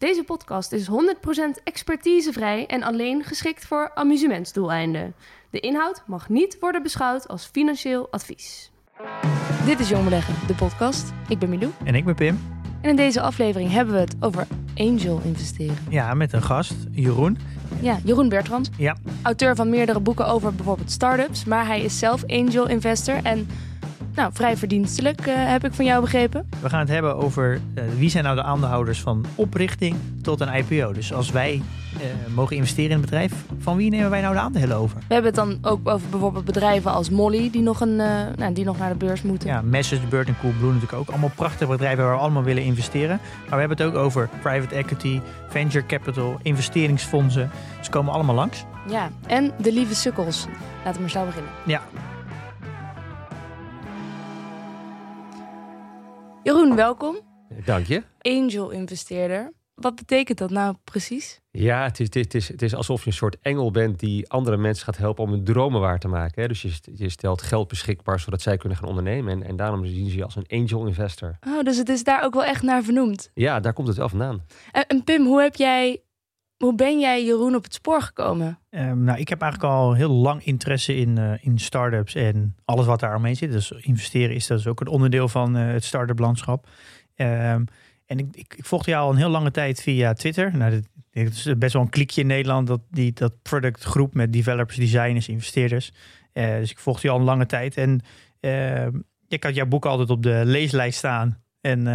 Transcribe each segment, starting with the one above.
Deze podcast is 100% expertisevrij en alleen geschikt voor amusementsdoeleinden. De inhoud mag niet worden beschouwd als financieel advies. Dit is Jong Beleggen, de podcast. Ik ben Milou. En ik ben Pim. En in deze aflevering hebben we het over angel investeren. Ja, met een gast, Jeroen. Ja, Jeroen Bertrands. Ja. Auteur van meerdere boeken over bijvoorbeeld startups. Maar hij is zelf angel investor en nou, vrij verdienstelijk eh, heb ik van jou begrepen. We gaan het hebben over eh, wie zijn nou de aandeelhouders van oprichting tot een IPO. Dus als wij eh, mogen investeren in een bedrijf, van wie nemen wij nou de aandelen over? We hebben het dan ook over bijvoorbeeld bedrijven als Molly die nog, een, nou, die nog naar de beurs moeten. Ja, Message, Bird en Coolblue natuurlijk ook. Allemaal prachtige bedrijven waar we allemaal willen investeren. Maar we hebben het ook over private equity, venture capital, investeringsfondsen. Ze komen allemaal langs. Ja, en de lieve sukkels. Laten we maar snel beginnen. Ja, Jeroen, welkom. Dank je. Angel investeerder. Wat betekent dat nou precies? Ja, het is, het, is, het is alsof je een soort engel bent die andere mensen gaat helpen om hun dromen waar te maken. Hè? Dus je, je stelt geld beschikbaar zodat zij kunnen gaan ondernemen. En, en daarom zien ze je als een angel investor. Oh, dus het is daar ook wel echt naar vernoemd. Ja, daar komt het wel vandaan. En, en Pim, hoe heb jij, hoe ben jij Jeroen op het spoor gekomen? Ehm, nou, ik heb eigenlijk al heel lang interesse in, eh, in start-ups en alles wat daar omheen zit. Dus investeren is dat is ook een onderdeel van eh, het start-up landschap. Ehm, en ik, ik, volgde jou al een heel lange tijd via Twitter. Nou, dit is best wel een klikje in Nederland, dat, die, dat productgroep met developers, designers, investeerders. Eh, dus ik volgde je al een lange tijd. En ehm, ik had jouw boek altijd op de leeslijst staan. En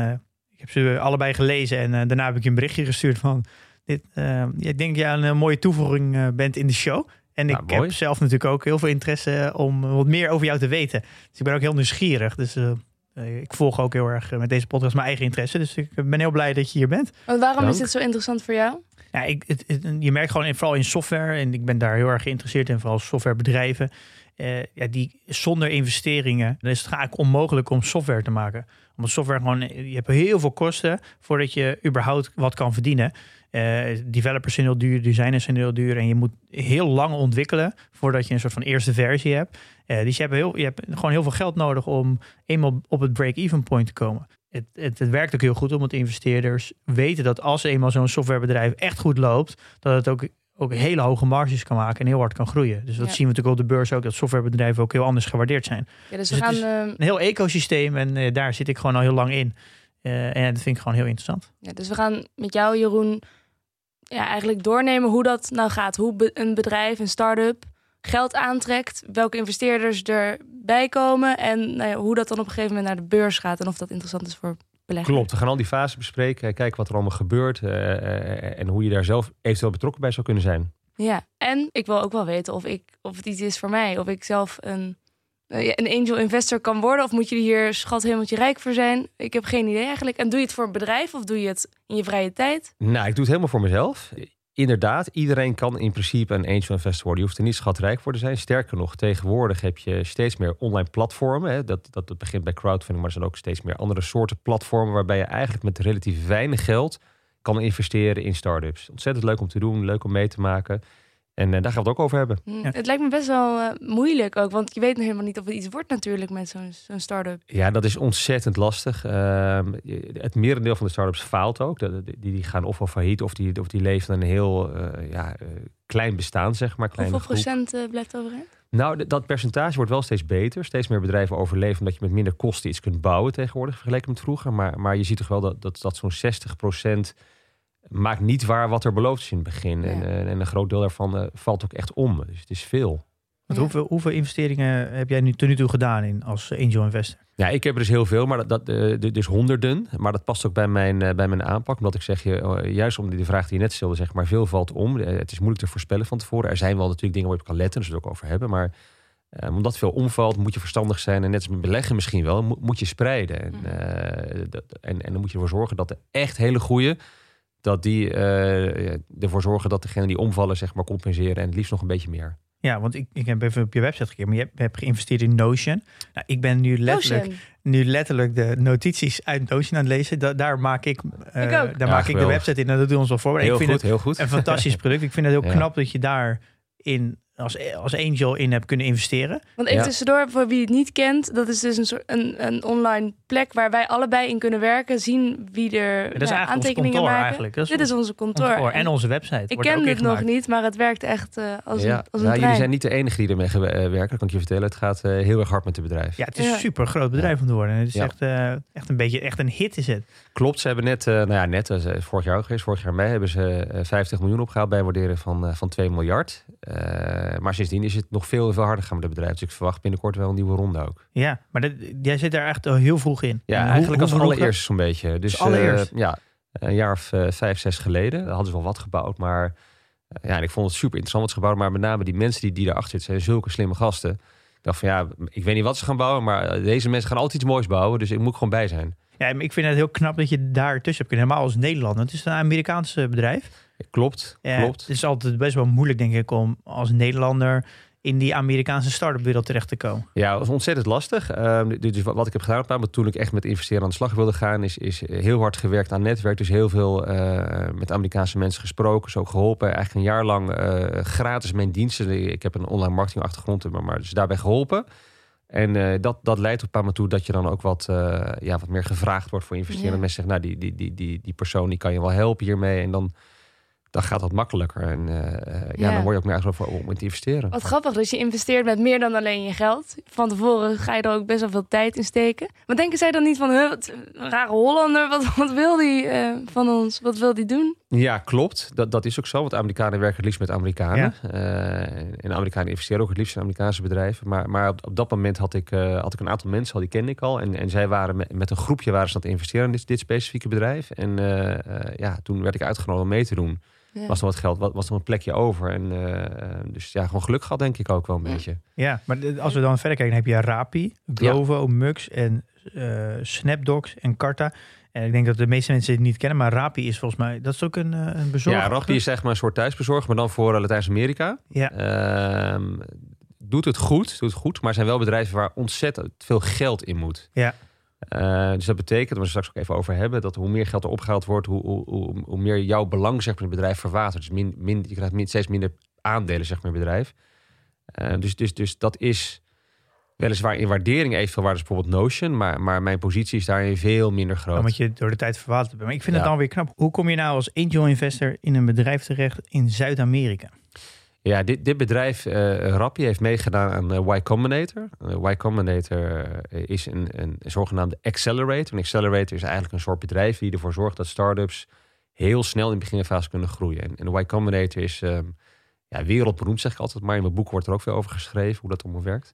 ik heb ze allebei gelezen. En daarna heb ik je een berichtje gestuurd van... Dit, ehm, ik denk dat jij een eh, mooie toevoeging eh, bent in de show. En Nou, ik heb zelf natuurlijk ook heel veel interesse om wat meer over jou te weten. Dus ik ben ook heel nieuwsgierig. Dus eh, eh, ik volg ook heel erg eh, met deze podcast mijn eigen interesse. Dus ik ben heel blij dat je hier bent. Want waarom is dit zo interessant voor jou? Ja, ik, het, het- je merkt gewoon in- vooral in software. En ik ben daar heel erg geïnteresseerd in. Vooral softwarebedrijven. eh, ja, die zonder investeringen. Dan is het eigenlijk onmogelijk om software te maken. Omdat software gewoon. Je hebt heel veel kosten voordat je überhaupt wat kan verdienen. Eh, developers zijn heel duur, designers zijn heel duur. En je moet heel lang ontwikkelen voordat je een soort van eerste versie hebt. Eh, dus je hebt, heel, je hebt gewoon heel veel geld nodig om eenmaal op het break-even point te komen. Het, het, het werkt ook heel goed omdat investeerders weten dat als eenmaal zo'n softwarebedrijf echt goed loopt, dat het ook, ook hele hoge marges kan maken en heel hard kan groeien. Dus dat Ja. zien we natuurlijk op de beurs ook, dat softwarebedrijven ook heel anders gewaardeerd zijn. Ja, dus, Dus we het gaan, is- eh, Een heel ecosysteem en eh, daar zit ik gewoon al heel lang in. En dat vind ik gewoon heel interessant. ja, dus we gaan met jou, Jeroen, ja, eigenlijk doornemen hoe dat nou gaat. Hoe be- een bedrijf, een start-up, geld aantrekt. Welke investeerders erbij komen. En nou ja, hoe dat dan op een gegeven moment naar de beurs gaat. En of dat interessant is voor beleggers. Klopt, we gaan al die fases bespreken. Kijken wat er allemaal gebeurt. eh, eh, en hoe je daar zelf eventueel betrokken bij zou kunnen zijn. Ja, en ik wil ook wel weten of, ik, of het iets is voor mij. Of ik zelf een, eh, een angel investor kan worden. Of moet je hier schat helemaal rijk voor zijn? Ik heb geen idee eigenlijk. En doe je het voor een bedrijf of doe je het in je vrije tijd? Nou, ik doe het helemaal voor mezelf. Inderdaad, iedereen kan in principe een angel investor worden. Je hoeft er niet schatrijk voor te zijn. Sterker nog, tegenwoordig heb je steeds meer online platformen. Hè. Dat, dat, dat begint bij crowdfunding, maar er zijn ook steeds meer andere soorten platformen... waarbij je eigenlijk met relatief weinig geld kan investeren in start-ups. Ontzettend leuk om te doen, leuk om mee te maken. En eh, daar gaan we het ook over hebben. Ja. Het lijkt me best wel eh, moeilijk ook. Want je weet nog helemaal niet of het iets wordt natuurlijk met zo'n zo'n start-up. Ja, dat is ontzettend lastig. Ehm, het merendeel van de start-ups faalt ook. Die, die gaan ofwel failliet of die, of die leven een heel eh, ja, eh, klein bestaan, zeg maar. Kleine Hoeveel groep. procent blijft overeind? Nou, dat percentage wordt wel steeds beter. Steeds meer bedrijven overleven omdat je met minder kosten iets kunt bouwen tegenwoordig, vergeleken met vroeger. Maar, maar je ziet toch wel dat, dat, dat zo'n 60% maakt niet waar wat er beloofd is in het begin. Ja. En, eh, en een groot deel daarvan eh, valt ook echt om. Dus het is veel. Ja. hoeveel, hoeveel investeringen heb jij nu tot nu toe gedaan in als angel investor? Ja, ik heb er dus heel veel, maar dat, dat, eh, dus honderden. Maar dat past ook bij mijn, eh, bij mijn aanpak. Omdat ik zeg, je, eh, juist om die vraag die je net stelde, zeg maar, veel valt om. Het is moeilijk te voorspellen van tevoren. Er zijn wel natuurlijk dingen waar je op kan letten, dus we het ook over hebben. Maar Um, omdat veel omvalt, moet je verstandig zijn. En net als met beleggen misschien wel, moet, moet je spreiden. En, dat, en, en dan moet je ervoor zorgen dat de echt hele goede, dat die eh, ja, ervoor zorgen dat degenen die omvallen, zeg maar, compenseren. En het liefst nog een beetje meer. Ja, want ik, ik heb even op je website gekeken, maar je hebt, geïnvesteerd in Notion. Nou, ik ben nu letterlijk, Notion. nu letterlijk de notities uit Notion aan het lezen. Da- daar maak ik, eh, Ik ook. daar Ja, maak ik de website in en dat doen we ons al voor. Heel ik vind goed, heel goed. het een fantastisch product. Ik vind het heel Ja. knap dat je daar in als, als angel in hebt kunnen investeren. Want even Ja. tussendoor, voor wie het niet kent, dat is dus een, soort, een, een online plek waar wij allebei in kunnen werken, zien wie er dat is eigenlijk ons aantekeningen kantoor maken. eigenlijk. Dat is Dit is onze kantoor. kantoor en onze website. ik kende het nog niet, maar het werkt echt eh, als ja, een, als een ja, jullie zijn niet de enige die ermee eh, werken, dat kan ik je vertellen. Het gaat eh, heel erg hard met het bedrijf. Ja, het is Ja. een super groot bedrijf om te worden. Het is Ja. echt, eh, echt een beetje echt een hit is het. Klopt, ze hebben net, eh, nou ja, net, vorig jaar ook geweest, vorig jaar mei hebben ze eh, 50 miljoen opgehaald bij een waardering van, eh, van 2 miljard. Eh, maar sindsdien is het nog veel, veel harder gaan met het bedrijf. Dus ik verwacht binnenkort wel een nieuwe ronde ook. Ja, maar dat, jij zit daar echt heel vroeg in. Ja, En eigenlijk als hoe vroeg- allereerst zo'n beetje. Dus Als allereerst? eh, ja, een jaar of eh, vijf, zes geleden hadden ze wel wat gebouwd. Maar eh, ja, en ik vond het super interessant wat ze gebouwd. Maar met name die mensen die, die daarachter zitten, zijn zulke slimme gasten. Ik dacht van ja, ik weet niet wat ze gaan bouwen, maar eh, deze mensen gaan altijd iets moois bouwen. Dus ik moet gewoon bij zijn. Ja, ik vind het heel knap dat je daar tussen hebt kunnen. Helemaal als Nederlander. Het is een Amerikaans eh, bedrijf. Klopt, Ja, klopt. Het is altijd best wel moeilijk, denk ik, om als Nederlander in die Amerikaanse start-up wereld terecht te komen. Ja, het was ontzettend lastig. Ehm, dus wat ik heb gedaan toen ik echt met investeren aan de slag wilde gaan, is, is heel hard gewerkt aan netwerk. Dus heel veel eh, met Amerikaanse mensen gesproken, zo geholpen. Eigenlijk een jaar lang eh, gratis mijn diensten. Ik heb een online marketingachtergrond, maar, maar dus daarbij geholpen. En eh, dat, dat leidt op een moment toe dat je dan ook wat, ja, wat meer gevraagd wordt voor investeren. Ja. Mensen zeggen, nou, die, die, die, die, die persoon die kan je wel helpen hiermee. En dan, dan gaat dat makkelijker. En eh, eh, ja, Ja. dan word je ook meer voor- om te investeren. Wat grappig, dus je investeert met meer dan alleen je geld. Van tevoren ga je er ook best wel veel tijd in steken. Maar denken zij dan niet van, huh, wat een rare Hollander, wat, wat wil die eh, van ons? Wat wil die doen? Ja, klopt. Dat, dat is ook zo. Want Amerikanen werken het liefst met Amerikanen. Eh, en Amerikanen investeren ook het liefst in Amerikaanse bedrijven. Maar, maar op, op dat moment had ik, eh, had ik een aantal mensen al, die kende ik al. En, en zij waren met, met een groepje waren ze aan het investeren in dit, dit specifieke bedrijf. En eh, eh, ja, toen werd ik uitgenodigd om mee te doen. Ja. Was er wat geld, was, was er een plekje over. En eh, eh, dus ja, gewoon geluk gehad denk ik ook wel een Ja. beetje. Ja, maar als we dan verder kijken, dan heb je Rapi, Glovo, Mux en eh Snapdocs en Carta. En ik denk dat de meeste mensen het niet kennen, maar Rapi is volgens mij, dat is ook een, een bezorger. Ja, Rappi is zeg maar een soort thuisbezorg, maar dan voor Latijns-Amerika. Ja. Ehm, doet het goed, doet het goed, maar er zijn wel bedrijven waar ontzettend veel geld in moet. Ja. Eh, dus dat betekent, waar we straks ook even over hebben, dat hoe meer geld er opgehaald wordt, hoe, hoe, hoe, hoe meer jouw belang zeg maar, in het bedrijf verwatert. Dus min, min, je krijgt steeds minder aandelen zeg maar, in het bedrijf. Eh, dus, dus, dus dat is weliswaar in waardering evenveel waard als bijvoorbeeld Notion, maar, maar mijn positie is daarin veel minder groot. Omdat je door de tijd verwaterd bent. Maar ik vind het dan weer knap. Hoe kom je nou als angel investor in een bedrijf terecht in Zuid-Amerika? Ja, dit, dit bedrijf, Rappi, heeft meegedaan aan eh, Y Combinator. Eh, y Combinator is een, een zogenaamde accelerator. Een accelerator is eigenlijk een soort bedrijf die ervoor zorgt dat startups heel snel in de beginfase kunnen groeien. En, en Y Combinator is ehm, ja, wereldberoemd, zeg ik altijd maar. In mijn boek wordt er ook veel over geschreven, hoe dat allemaal werkt.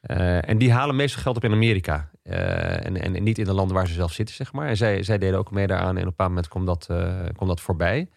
En die halen meestal geld op in Amerika. En, en, en niet in de landen waar ze zelf zitten, zeg maar. En zij, zij deden ook mee daaraan. En op een bepaald moment kwam dat, kwam dat voorbij.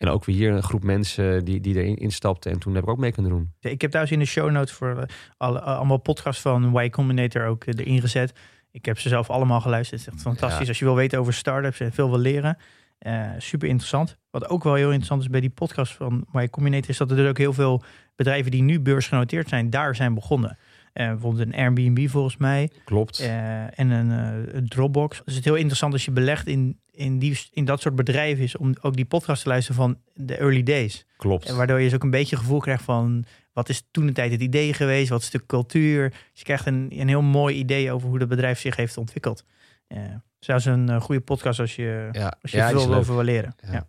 En ook weer hier een groep mensen die, die erin instapten. En toen heb ik ook mee kunnen doen. Ik heb thuis in de show notes voor eh, alle, allemaal podcasts van Y Combinator ook eh, erin gezet. Ik heb ze zelf allemaal geluisterd. Het is echt fantastisch. Ja. Als je wil weten over startups en veel wil leren. Eh, super interessant. Wat ook wel heel interessant is bij die podcast van Y Combinator... is dat er dus ook heel veel bedrijven die nu beursgenoteerd zijn... daar zijn begonnen. Eh, bijvoorbeeld een Airbnb volgens mij. Klopt. Eh, en een, eh, een Dropbox. Dus het is heel interessant als je belegt in, in, die, in dat soort bedrijven... is om ook die podcast te luisteren van de early days. Klopt. En waardoor je dus ook een beetje gevoel krijgt van... wat is toen de tijd het idee geweest? Wat is de cultuur? Dus je krijgt een, een heel mooi idee over hoe dat bedrijf zich heeft ontwikkeld. Uh, zelfs een uh, goede podcast als je, ja. als je ja, veel over wil leren. Ja.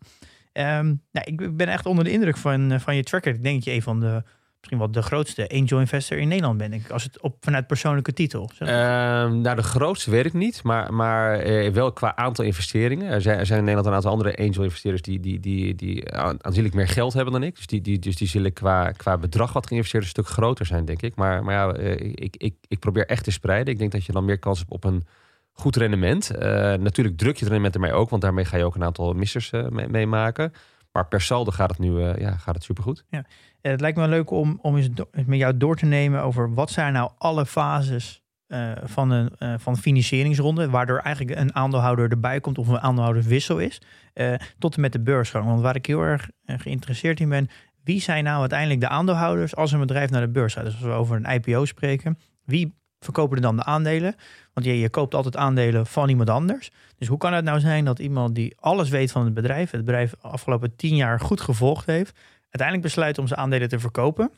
Um, nou, ik ben echt onder de indruk van, uh, van je tracker. Ik denk dat je een van de misschien wel de grootste angel investor in Nederland. Denk ik, als het op vanuit persoonlijke titel. Uh, nou, de grootste weet ik niet, maar, maar uh, wel qua aantal investeringen. Er zijn, er zijn in Nederland een aantal andere angel investeerders die, die, die, die aanzienlijk meer geld hebben dan ik. Dus die, die, dus die zullen qua, qua bedrag wat geïnvesteerd een stuk groter zijn, denk ik. Maar, maar ja, uh, ik, ik, ik probeer echt te spreiden. Ik denk dat je dan meer kans hebt op een goed rendement. Uh, natuurlijk druk je het rendement ermee ook, want daarmee ga je ook een aantal missers uh, mee, mee, maken. Maar per saldo gaat het nu uh, ja, gaat het supergoed. Ja. het lijkt me leuk om, om eens met jou door te nemen over wat zijn nou alle fases uh, van een uh, van financieringsronde, waardoor eigenlijk een aandeelhouder erbij komt of een aandeelhouderswissel is, tot en met de beursgang. Want waar ik heel erg geïnteresseerd in ben, wie zijn nou uiteindelijk de aandeelhouders als een bedrijf naar de beurs gaat? Dus als we over een IPO spreken, wie verkopen er dan de aandelen? Want je, je koopt altijd aandelen van iemand anders. Dus hoe kan het nou zijn dat iemand die alles weet van het bedrijf, het bedrijf afgelopen tien jaar goed gevolgd heeft, uiteindelijk besluit om zijn aandelen te verkopen,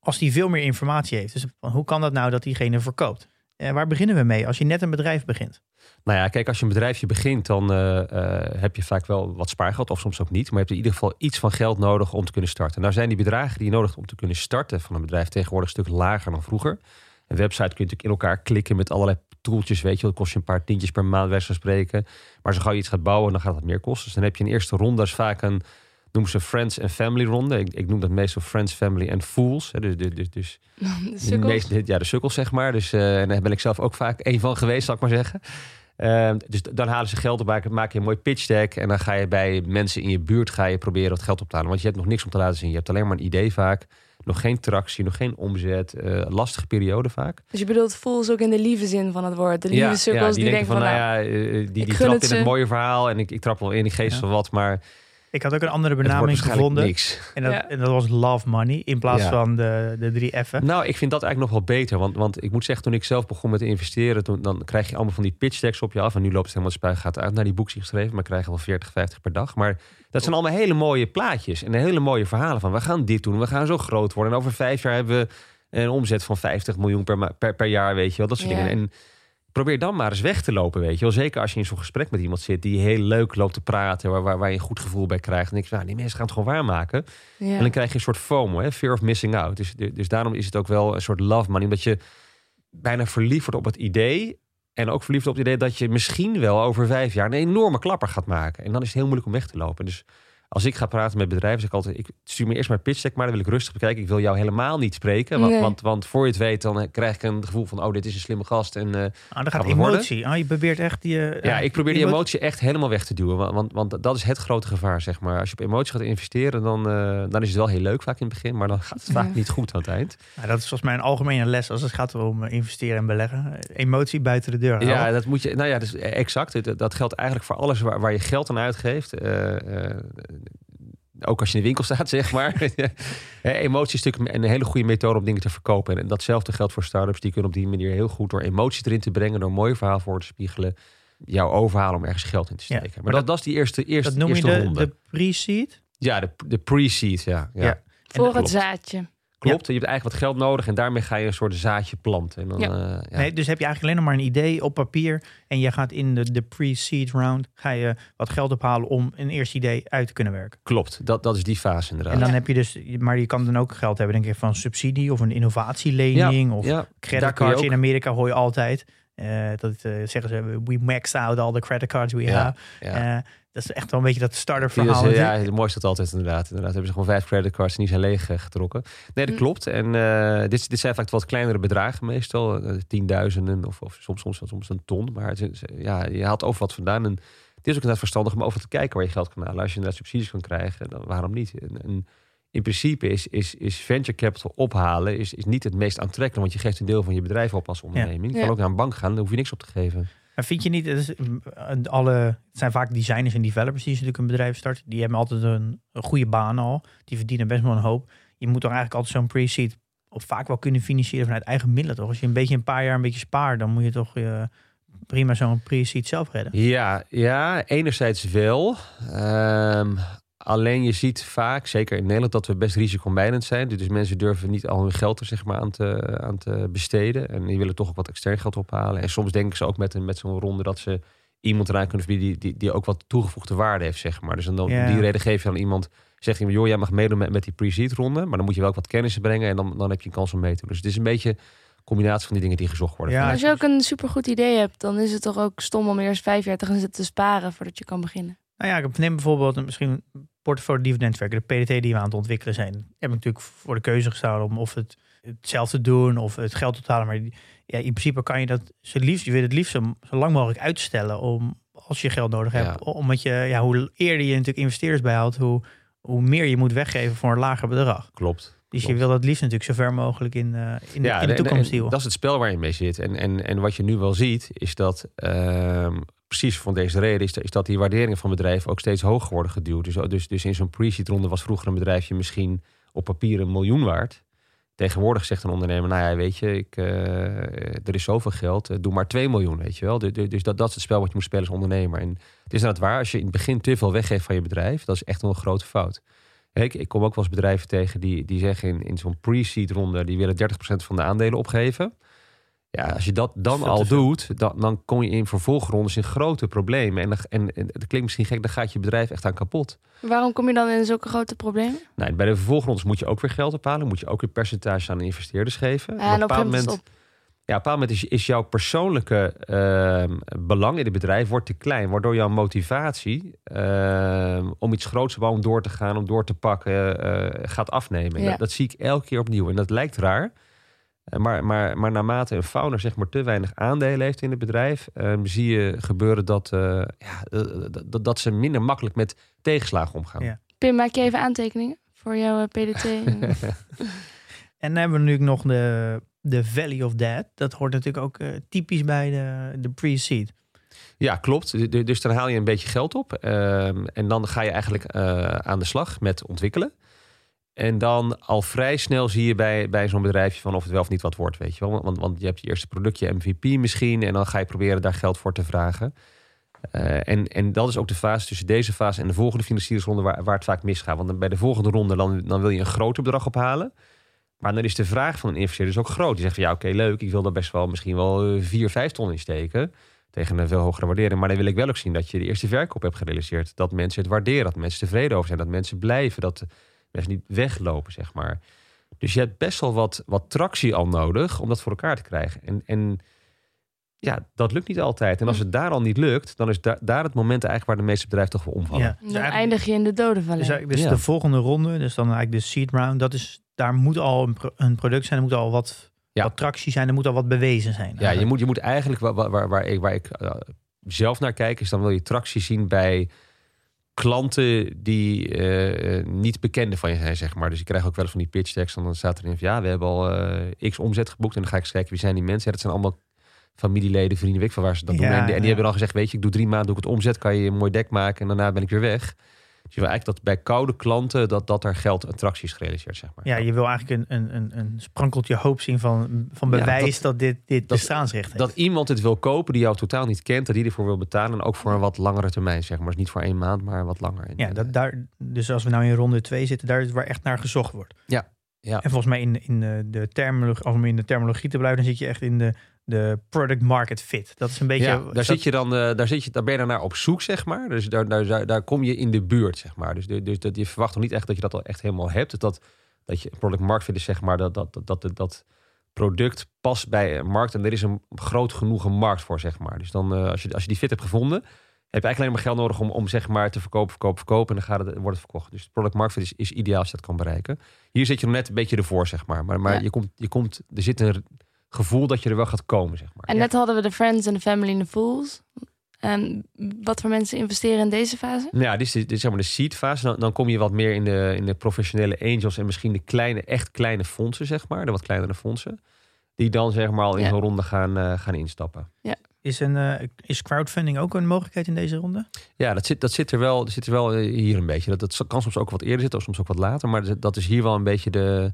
als die veel meer informatie heeft? Dus hoe kan dat nou dat diegene verkoopt? En waar beginnen we mee als je net een bedrijf begint? Nou ja, kijk, als je een bedrijfje begint, dan uh, uh, heb je vaak wel wat spaargeld, of soms ook niet. Maar je hebt in ieder geval iets van geld nodig om te kunnen starten. Nou zijn die bedragen die je nodig hebt om te kunnen starten van een bedrijf tegenwoordig een stuk lager dan vroeger. Een website kun je natuurlijk in elkaar klikken met allerlei toeltjes, weet je. Dat kost je een paar tientjes per maand, weg spreken. Maar zo gauw je iets gaat bouwen, dan gaat het meer kosten. Dus dan heb je een eerste ronde, dat is vaak een, noemen ze Friends and Family ronde. Ik, ik noem dat meestal Friends, Family and Fools. Dus, dus, dus, dus de, meeste, ja, de sukkels, zeg maar. Dus uh, en daar ben ik zelf ook vaak een van geweest, zal ik maar zeggen. Uh, dus dan halen ze geld op, maak je een mooi pitch deck. En dan ga je bij mensen in je buurt ga je proberen wat geld op te halen. Want je hebt nog niks om te laten zien. Je hebt alleen maar een idee vaak. Nog geen tractie, nog geen omzet. Uh, lastige periode vaak. Dus je bedoelt fools ook in de lieve zin van het woord. De lieve ja, cirkels ja, die, denken van, nou ja, uh, die, die trapt in het mooie verhaal. En ik, ik trap wel in, die geest ja. wat. Maar ik had ook een andere benaming gevonden. En dat, en dat, was love money in plaats van de, de drie F'en. Nou, ik vind dat eigenlijk nog wel beter. Want, want ik moet zeggen, toen ik zelf begon met investeren, toen, dan krijg je allemaal van die pitch decks op je af. En nu loopt het helemaal spuig gaat uit naar die boekjes geschreven. Maar krijgen wel 40, 50 per dag. Maar dat zijn allemaal hele mooie plaatjes en hele mooie verhalen van we gaan dit doen, we gaan zo groot worden. En over vijf jaar hebben we een omzet van 50 miljoen per, per, per jaar, weet je wel. Dat soort dingen. En probeer dan maar eens weg te lopen, weet je wel. Zeker als je in zo'n gesprek met iemand zit die heel leuk loopt te praten, waar, waar, waar je een goed gevoel bij krijgt. En ik nou, die mensen gaan het gewoon waarmaken. Ja. En dan krijg je een soort FOMO, hè, fear of missing out. Dus, dus daarom is het ook wel een soort love money, omdat je bijna verliefd wordt op het idee. En ook verliefd op het idee dat je misschien wel over vijf jaar een enorme klapper gaat maken. En dan is het heel moeilijk om weg te lopen. Dus als ik ga praten met bedrijven, zeg ik altijd: ik stuur me eerst maar pitch deck, maar dan wil ik rustig bekijken. Ik wil jou helemaal niet spreken, want, want, want, voor je het weet, dan krijg ik een gevoel van: oh, dit is een slimme gast. En uh, ah, dan gaat emotie. Ah, je probeert echt die. Uh, ja, ik probeer die emotie echt helemaal weg te duwen, want, want, want, dat is het grote gevaar, zeg maar. Als je op emotie gaat investeren, dan, uh, dan is het wel heel leuk vaak in het begin, maar dan gaat het vaak niet goed aan het eind. Ja, dat is volgens mij een algemene les als het gaat om investeren en beleggen. Emotie buiten de deur. Ja, dat moet je. Nou ja, dus exact. Dat geldt eigenlijk voor alles waar, waar je geld aan uitgeeft ook als je in de winkel staat, zeg maar. Emotie is natuurlijk een hele goede methode om dingen te verkopen. En datzelfde geldt voor startups. Die kunnen op die manier heel goed door emotie erin te brengen, door een mooi verhaal voor te spiegelen, jou overhalen om ergens geld in te steken. maar, maar dat, dat, is die eerste, eerste, dat noem eerste je de, ronde. de pre-seed? Ja, de, de pre-seed, ja. ja. ja. Voor het zaadje. Klopt, je hebt eigenlijk wat geld nodig en daarmee ga je een soort zaadje planten. En dan, ja. Uh, ja. Nee, dus heb je eigenlijk alleen nog maar een idee op papier en je gaat in de, de pre-seed round, ga je wat geld ophalen om een eerste idee uit te kunnen werken. Klopt, dat, dat is die fase inderdaad. En dan heb je dus, maar je kan dan ook geld hebben, denk ik, van subsidie of een innovatielening of creditcards. In Amerika hoor je altijd. Uh, dat uh, zeggen ze, we maxed out all the credit cards we have. Ja. Dat is echt wel een beetje dat starter verhaal. Dus, ja, het mooiste dat altijd inderdaad. Inderdaad hebben ze gewoon vijf creditcards en die zijn leeg getrokken. Nee, dat mm. klopt. En uh, dit, dit zijn vaak wat kleinere bedragen meestal. Uh, tienduizenden of, of soms, soms, soms een ton. Maar het, ja, je haalt over wat vandaan. En het is ook inderdaad verstandig om over te kijken waar je geld kan halen. Als je inderdaad subsidies kan krijgen, dan waarom niet? En, en in principe is, is, is venture capital ophalen is, is niet het meest aantrekkelijk. Want je geeft een deel van je bedrijf op als onderneming. Je kan ook naar een bank gaan, dan hoef je niks op te geven. Maar vind je niet, het, is, alle, het zijn vaak designers en developers die natuurlijk een bedrijf starten. Die hebben altijd een, een goede baan al. Die verdienen best wel een hoop. Je moet toch eigenlijk altijd zo'n pre-seed op vaak wel kunnen financieren vanuit eigen middelen. Toch? Als je een beetje een paar jaar een beetje spaart, dan moet je toch uh, prima zo'n pre-seed zelf redden. Ja, ja, enerzijds wel. Um, Alleen je ziet vaak, zeker in Nederland, dat we best risicomijdend zijn. Dus mensen durven niet al hun geld er zeg maar, aan, te, aan te besteden. En die willen toch ook wat extern geld ophalen. En soms denken ze ook met, een, met zo'n ronde dat ze iemand eraan kunnen verbieden die, die, die ook wat toegevoegde waarde heeft, zeg maar. Dus dan, die reden geef je aan iemand, zegt iemand, joh, jij mag meedoen met, met die pre-seed ronde. Maar dan moet je wel ook wat kennis brengen en dan, dan heb je een kans om mee te doen. Dus het is een beetje combinatie van die dingen die gezocht worden. Ja, als je ook een supergoed idee hebt, dan is het toch ook stom om eerst vijf jaar te gaan zitten te sparen voordat je kan beginnen. Nou ja, ik neem bijvoorbeeld misschien portfolio dividendwerken, de PDT die we aan het ontwikkelen zijn, heb ik natuurlijk voor de keuze gestaan om of het hetzelfde doen of het geld te halen. Maar ja, in principe kan je dat zo liefst, je wil het liefst zo, lang mogelijk uitstellen om als je geld nodig hebt. Ja. Omdat je, ja, hoe eerder je natuurlijk investeerders bijhoudt, hoe, hoe meer je moet weggeven voor een lager bedrag. Klopt. Dus je wil dat liefst natuurlijk zo ver mogelijk in, eh, in, de- in de en- toekomst en duwen. Dat is het spel waar je mee zit. En, en, en wat je nu wel ziet, is dat ehm, precies van deze reden, is, dat die waarderingen van bedrijven ook steeds hoger worden geduwd. Dus, dus, dus in zo'n pre-seed ronde was vroeger een bedrijfje misschien op papier een miljoen waard. Tegenwoordig zegt een ondernemer, nou ja, weet je, ik, eh, er is zoveel geld, eh, doe maar 2 miljoen, weet je wel. Dus, dus dat, dat is het spel wat je moet spelen als ondernemer. En het is inderdaad waar, als je in het begin te veel weggeeft van je bedrijf, dat is echt wel een grote fout. Ik, ik kom ook wel eens bedrijven tegen die, die zeggen in, in zo'n pre-seed ronde, die willen 30% van de aandelen opgeven. Ja, als je dat dan al doet, dan, dan kom je in vervolgrondes in grote problemen. En, en, klinkt misschien gek, dan gaat je bedrijf echt aan kapot. Waarom kom je dan in zulke grote problemen? Nou, bij de vervolgrondes moet je ook weer geld ophalen. Moet je ook weer percentage aan de investeerders geven. Ja, en op een gegeven moment ja, op een bepaald moment is, is jouw persoonlijke ehm, belang in het bedrijf wordt te klein. Waardoor jouw motivatie ehm, om iets groots te bouwen, om door te gaan, om door te pakken, eh, gaat afnemen. En Ja. Dat, dat zie ik elke keer opnieuw. En dat lijkt raar. Eh, Maar, maar, maar naarmate een founder zeg maar te weinig aandelen heeft in het bedrijf, ehm, zie je gebeuren dat, eh, ja, eh, dat, dat ze minder makkelijk met tegenslagen omgaan. Ja. Pim, maak je even aantekeningen voor jouw PDT? En dan hebben we natuurlijk nog de, de Valley of Dead. Dat hoort natuurlijk ook eh, typisch bij de, de pre-seed. Ja, klopt. Du- du- Dus dan haal je een beetje geld op. ehm, en dan ga je eigenlijk eh, aan de slag met ontwikkelen. En dan al vrij snel zie je bij, bij zo'n bedrijfje van of het wel of niet wat wordt, weet je wel. Want, want je hebt je eerste productje MVP misschien en dan ga je proberen daar geld voor te vragen. Eh, en, en dat is ook de fase tussen deze fase en de volgende financieringsronde waar, waar het vaak misgaat. Want bij de volgende ronde dan, dan wil je een groter bedrag ophalen. Maar dan is de vraag van een investeerder dus ook groot. Die zegt van ja, oké, leuk. Ik wil daar best wel misschien wel eh, 4, 5 ton in steken. Tegen een veel hogere waardering. Maar dan wil ik wel ook zien dat je de eerste verkoop hebt gerealiseerd. Dat mensen het waarderen. Dat mensen tevreden over zijn. Dat mensen blijven. Dat mensen niet weglopen, zeg maar. Dus je hebt best wel wat, wat tractie al nodig om dat voor elkaar te krijgen. En, en ja, dat lukt niet altijd. En als het daar al niet lukt, dan is da- daar het moment eigenlijk waar de meeste bedrijven toch wel omvallen. Ja, dus dan eindig je in de. Dus, eigenlijk- dus Ja. de volgende ronde, dus dan eigenlijk de seed round, dat is, daar moet al een, pro- een product zijn, er moet al wat, Ja. wat tractie zijn, er moet al wat bewezen zijn. Ja, je moet, je moet eigenlijk, waar, waar, waar, waar ik, waar ik eh, zelf naar kijk, is dan wil je tractie zien bij klanten die eh, niet bekende van je zijn, zeg maar. Dus je krijgt ook wel eens van die pitch decks, en dan staat erin van ja, we hebben al eh, x omzet geboekt. En dan ga ik eens kijken, wie zijn die mensen? Ja, dat zijn allemaal familieleden, vrienden, weet ik van waar ze dat doen. Ja, En, die, en die hebben dan gezegd, weet je, ik doe drie maanden, doe ik het omzet, kan je een mooi deck maken en daarna ben ik weer weg. Dus je wil eigenlijk dat bij koude klanten, dat, dat er geld en tractie is gerealiseerd, zeg maar. Ja, je wil eigenlijk een, een, een, een sprankeltje hoop zien van, van Ja, bewijs dat, dit, dit dat- bestaansrecht heeft. Dat iemand het wil kopen die jou totaal niet kent, dat die ervoor wil betalen. En ook voor een wat langere termijn, zeg maar. Dus niet voor één maand, maar wat langer. Ja, dat, daar, dus als we nou in ronde 2 zitten, daar is waar echt naar gezocht wordt. Ja, ja. En volgens mij in, in de, de terminologie, om in de terminologie te blijven, dan zit je echt in de, de product market fit. Dat is een beetje. ja, daar, dat- zit je dan, eh, daar, zit je, daar ben je dan naar op zoek, zeg maar. Dus daar, daar, daar, kom je in de buurt, zeg maar. Dus, de- dus dat, je verwacht nog niet echt dat je dat al echt helemaal hebt. Dat, dat je product market fit is, zeg maar, dat, dat, dat, dat, dat product past bij een markt. En er is een groot genoeg een markt voor, zeg maar. Dus dan, eh, als, je, als je die fit hebt gevonden, heb je eigenlijk alleen maar geld nodig om, om zeg maar te verkopen, verkopen, verkopen. En dan gaat het, wordt het verkocht. Dus product market fit is, is ideaal als je dat kan bereiken. Hier zit je nog net een beetje ervoor, zeg maar. Maar, maar Ja. je komt, je komt, er zit een gevoel dat je er wel gaat komen, zeg maar. En net hadden we de Friends en de Family en de Fools. En wat voor mensen investeren in deze fase? Nou ja, dit is, dit is zeg maar de seed fase. Dan, dan kom je wat meer in de, in de professionele angels en misschien de kleine, echt kleine fondsen, zeg maar. De wat kleinere fondsen. Die dan zeg maar al in Ja. zo'n ronde gaan, eh, gaan instappen. is, een, eh, is crowdfunding ook een mogelijkheid in deze ronde? Ja, dat zit, dat zit er wel, dat zit er wel eh, hier een beetje. Dat, dat kan soms ook wat eerder zitten, of soms ook wat later. Maar dat is hier wel een beetje de,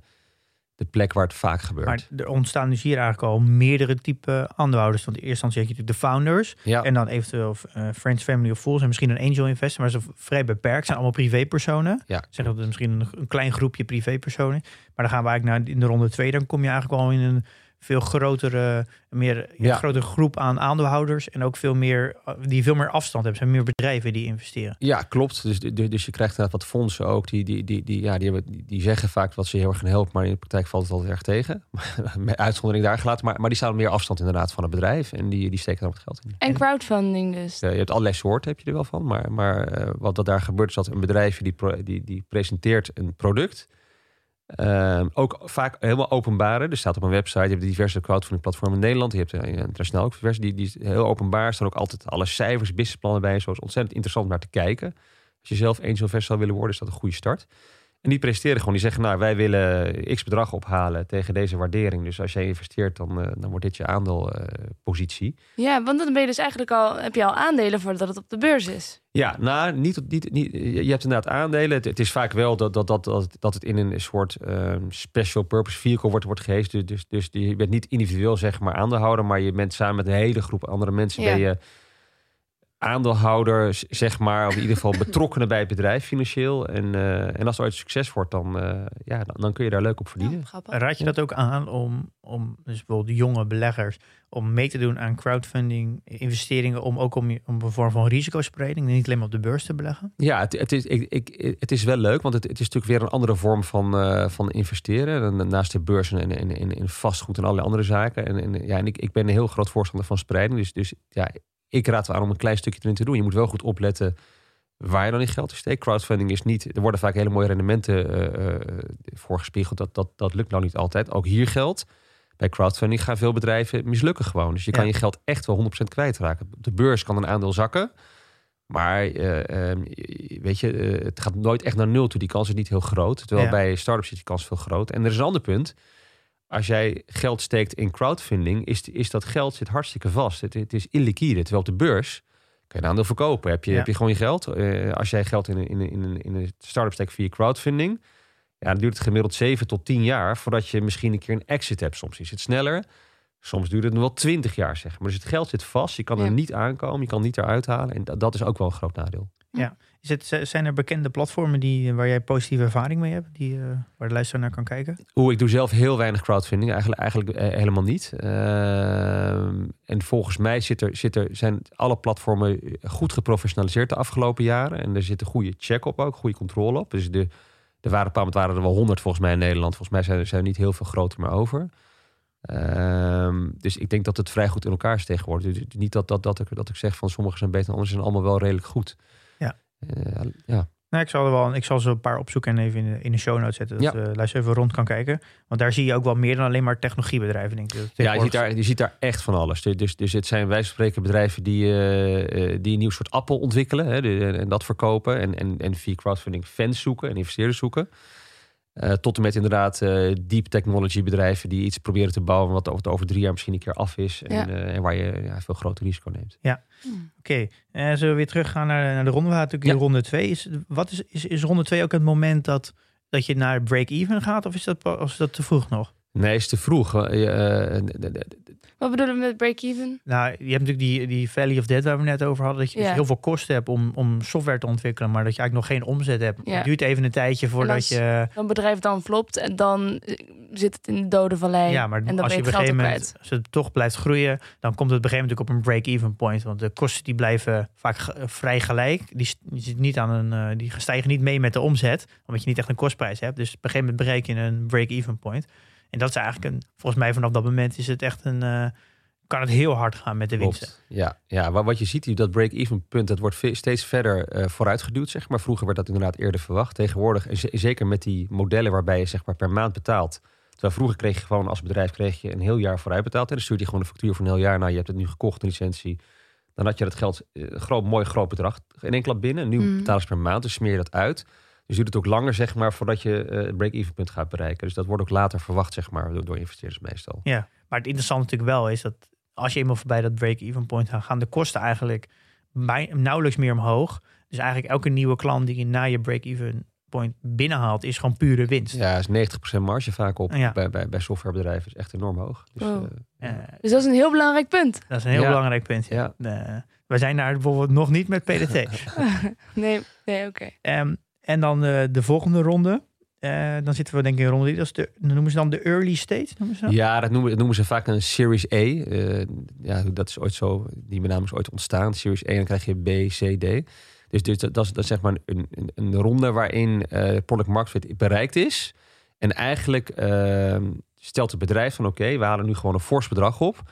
de plek waar het vaak gebeurt. Maar er ontstaan dus hier eigenlijk al meerdere type aandeelhouders. Want in eerste instantie heb je natuurlijk de founders. ja, En dan eventueel eh, Friends, Family of Fools. En misschien een angel investor. Maar ze vrij beperkt. zijn allemaal privépersonen. Ja. Zeg dat het misschien een, een klein groepje privépersonen. Maar dan gaan we eigenlijk naar in de ronde twee. Dan kom je eigenlijk al in een veel grotere, meer ja, Ja. grotere groep aan aandeelhouders. En ook veel meer, eh, die veel meer afstand hebben. Er zijn meer bedrijven die investeren. ja, klopt. Dus, dus, dus je krijgt inderdaad wat fondsen ook. Die, die, die, die, ja, die, hebben, die, zeggen vaak wat ze heel erg gaan helpen. Maar in de praktijk valt het altijd erg tegen. Met uitzondering daar gelaten. Maar, maar die staan meer afstand inderdaad van het bedrijf. En die, die steken daar wat geld in. En crowdfunding dus. Eh, je hebt allerlei soorten, heb je er wel van. Maar, maar eh, wat dat daar gebeurt is dat een bedrijfje die, pro- die, die presenteert een product. Ehm, ook vaak helemaal openbare. Er staat op een website, je hebt diverse crowdfunding platformen in Nederland. Je hebt uh, internationaal ook diverse, die, die is heel openbaar. Er staan ook altijd alle cijfers, businessplannen bij. Zo is ontzettend interessant om naar te kijken. Als je zelf angel investor zou willen worden, is dat een goede start. En die presteren gewoon. Die zeggen, nou, wij willen x bedrag ophalen tegen deze waardering. Dus als jij investeert, dan, uh, dan wordt dit je aandeelpositie. Uh, ja, want dan ben je dus eigenlijk al, heb je al aandelen voordat het op de beurs is. Ja, nou, niet, niet, niet, je hebt inderdaad aandelen. Het, het is vaak wel dat, dat, dat, dat, dat het in een soort um, special purpose vehicle wordt, wordt geheest. Dus, dus, dus je bent niet individueel, zeg maar, aandeelhouder. Maar je bent samen met een hele groep andere mensen... Ja. Ben je aandeelhouder, zeg maar, of in ieder geval betrokkenen bij het bedrijf financieel. En, uh, en als het ooit succes wordt, dan, uh, ja, dan, dan, kun je daar leuk op verdienen. Ja, Raad je dat ook aan om, om dus bijvoorbeeld jonge beleggers om mee te doen aan crowdfunding investeringen, om ook om, om een vorm van risicospreiding, niet alleen maar op de beurs te beleggen? Ja, het, het, is, ik, ik, het is wel leuk, want het, het is natuurlijk weer een andere vorm van, uh, van investeren. Naast de beurs en in, in, in vastgoed en allerlei andere zaken. En, en, ja, en ik, ik ben een heel groot voorstander van spreiding. Dus, dus ja, ik raad wel aan om een klein stukje erin te doen. Je moet wel goed opletten waar je dan in geld in steekt. Crowdfunding is niet... Er worden vaak hele mooie rendementen uh, uh, voorgespiegeld. Dat, dat, dat lukt nou niet altijd. Ook hier geldt. Bij crowdfunding gaan veel bedrijven mislukken gewoon. Dus je kan je geld echt wel 100% kwijtraken. Op de beurs kan een aandeel zakken. Maar uh, um, weet je, het gaat nooit echt naar nul toe. Die kans is niet heel groot. Terwijl ja. bij startups is die kans veel groot. En er is een ander punt als jij geld steekt in crowdfunding, is, is dat geld zit hartstikke vast. Het, het is illiquide. Terwijl op de beurs kan je een aandeel verkopen. Heb je, ja. heb je gewoon je geld. Uh, als jij geld in, in, in, in een start-up steekt via crowdfunding, ja, dan duurt het gemiddeld 7 tot 10 jaar voordat je misschien een keer een exit hebt. Soms is het sneller. Soms duurt het nog wel 20 jaar, zeg maar. Dus het geld zit vast. Je kan er niet aankomen. Je kan niet eruit halen. En dat, dat is ook wel een groot nadeel. Ja. Zijn er bekende platformen die, waar jij positieve ervaring mee hebt, die, uh, waar de luisteraar naar kan kijken? Oeh, ik doe zelf heel weinig crowdfunding, eigenlijk, eigenlijk uh, helemaal niet. Uh, en volgens mij zit er, zit er, zijn alle platformen goed geprofessionaliseerd de afgelopen jaren. En er zit een goede check op ook, goede controle op. Dus de, er waren waren er wel honderd volgens mij in Nederland. Volgens mij zijn er, zijn er niet heel veel groter meer over. Um, dus ik denk dat het vrij goed in elkaar is tegenwoordig. Dus niet dat, dat, dat, ik, dat ik zeg van sommigen zijn beter dan anderen, zijn allemaal wel redelijk goed. Ja. Uh, ja. Nou, ik zal er wel, ik zal ze een paar opzoeken en even in de, in de show notes zetten. Dat ja. uh, luister even rond kan kijken. Want daar zie je ook wel meer dan alleen maar technologiebedrijven, denk ik. Ja, je ziet, daar, je ziet daar echt van alles. Dus, dus het zijn wij spreken bedrijven die, uh, die een nieuw soort appel ontwikkelen hè, en dat verkopen. En, en, en via crowdfunding fans zoeken en investeerders zoeken. Uh, tot en met inderdaad uh, deep technology bedrijven die iets proberen te bouwen wat over, over drie jaar misschien een keer af is. En, ja. uh, en waar je ja, veel groter risico neemt. Ja, hmm. oké. Okay. zullen we weer teruggaan naar, naar de ronde? We natuurlijk ja. ronde 2. Is, wat is, is, is ronde 2 ook het moment dat, dat je naar break-even gaat? Of is dat, of is dat te vroeg nog? Nee, is te vroeg. Uh, Wat bedoelen we met break-even? Nou, je hebt natuurlijk die, die Valley of Dead waar we net over hadden. Dat je Ja. dus heel veel kosten hebt om, om software te ontwikkelen, maar dat je eigenlijk nog geen omzet hebt. Ja. Het duurt even een tijdje voordat als- je. Dan bedrijf dan flopt en dan eh, zit het in de dode vallei. Ja, maar en dan als je op een gegeven moment als het toch blijft groeien, dan komt het op een gegeven moment op een break-even point. Want de kosten die blijven vaak vrij gelijk. Die, niet aan een, eh, die stijgen niet mee met de omzet, omdat je niet echt een kostprijs hebt. Dus op een gegeven moment bereik je een break-even point. En dat is eigenlijk een, volgens mij vanaf dat moment is het echt een, eh, kan het heel hard gaan met de winsten. Ja, ja wat, wat je ziet, dat break-even punt, dat wordt steeds verder eh vooruitgeduwd. Zeg maar. Vroeger werd dat inderdaad eerder verwacht. Tegenwoordig, en ze- zeker met die modellen waarbij je zeg maar, per maand betaalt. Terwijl vroeger kreeg je gewoon als bedrijf kreeg je een heel jaar vooruit betaald. En dan stuurde je gewoon een factuur voor een heel jaar. Nou, je hebt het nu gekocht, een licentie. Dan had je dat geld, eh, een groot, mooi groot bedrag in één klap binnen. En nu Mm. betalen ze per maand, dus smeer je dat uit. Dus duurt het ook langer, zeg maar, voordat je eh, het break-even punt gaat bereiken. Dus dat wordt ook later verwacht, zeg maar, door, door investeerders meestal. Ja, maar het interessante natuurlijk wel is dat als je eenmaal voorbij dat break-even point gaat, gaan de kosten eigenlijk bij, nauwelijks meer omhoog. Dus eigenlijk elke nieuwe klant die je na je break-even point binnenhaalt, is gewoon pure winst. Ja, is 90% marge vaak op Ja. bij, bij, bij softwarebedrijven. is echt enorm hoog. Dus, Oh. eh, Dus dat is een heel belangrijk punt. dat is een heel Ja. belangrijk punt. Ja. ja. We zijn daar bijvoorbeeld nog niet met PDT. Nee, nee oké. Ehm, en dan eh, de volgende ronde. Eh, dan zitten we denk ik in ronde drie. Dat is de, noemen ze dan de early stage. Noemen ze? Ja, dat noemen, dat noemen ze vaak een Series A. Eh, ja, dat is ooit zo, die benaming is ooit ontstaan. Series A, dan krijg je B, C, D. Dus, dus dat, is, dat is zeg maar een, een, een ronde waarin product market fit bereikt is. En eigenlijk eh, stelt het bedrijf van oké, we halen nu gewoon een fors bedrag op.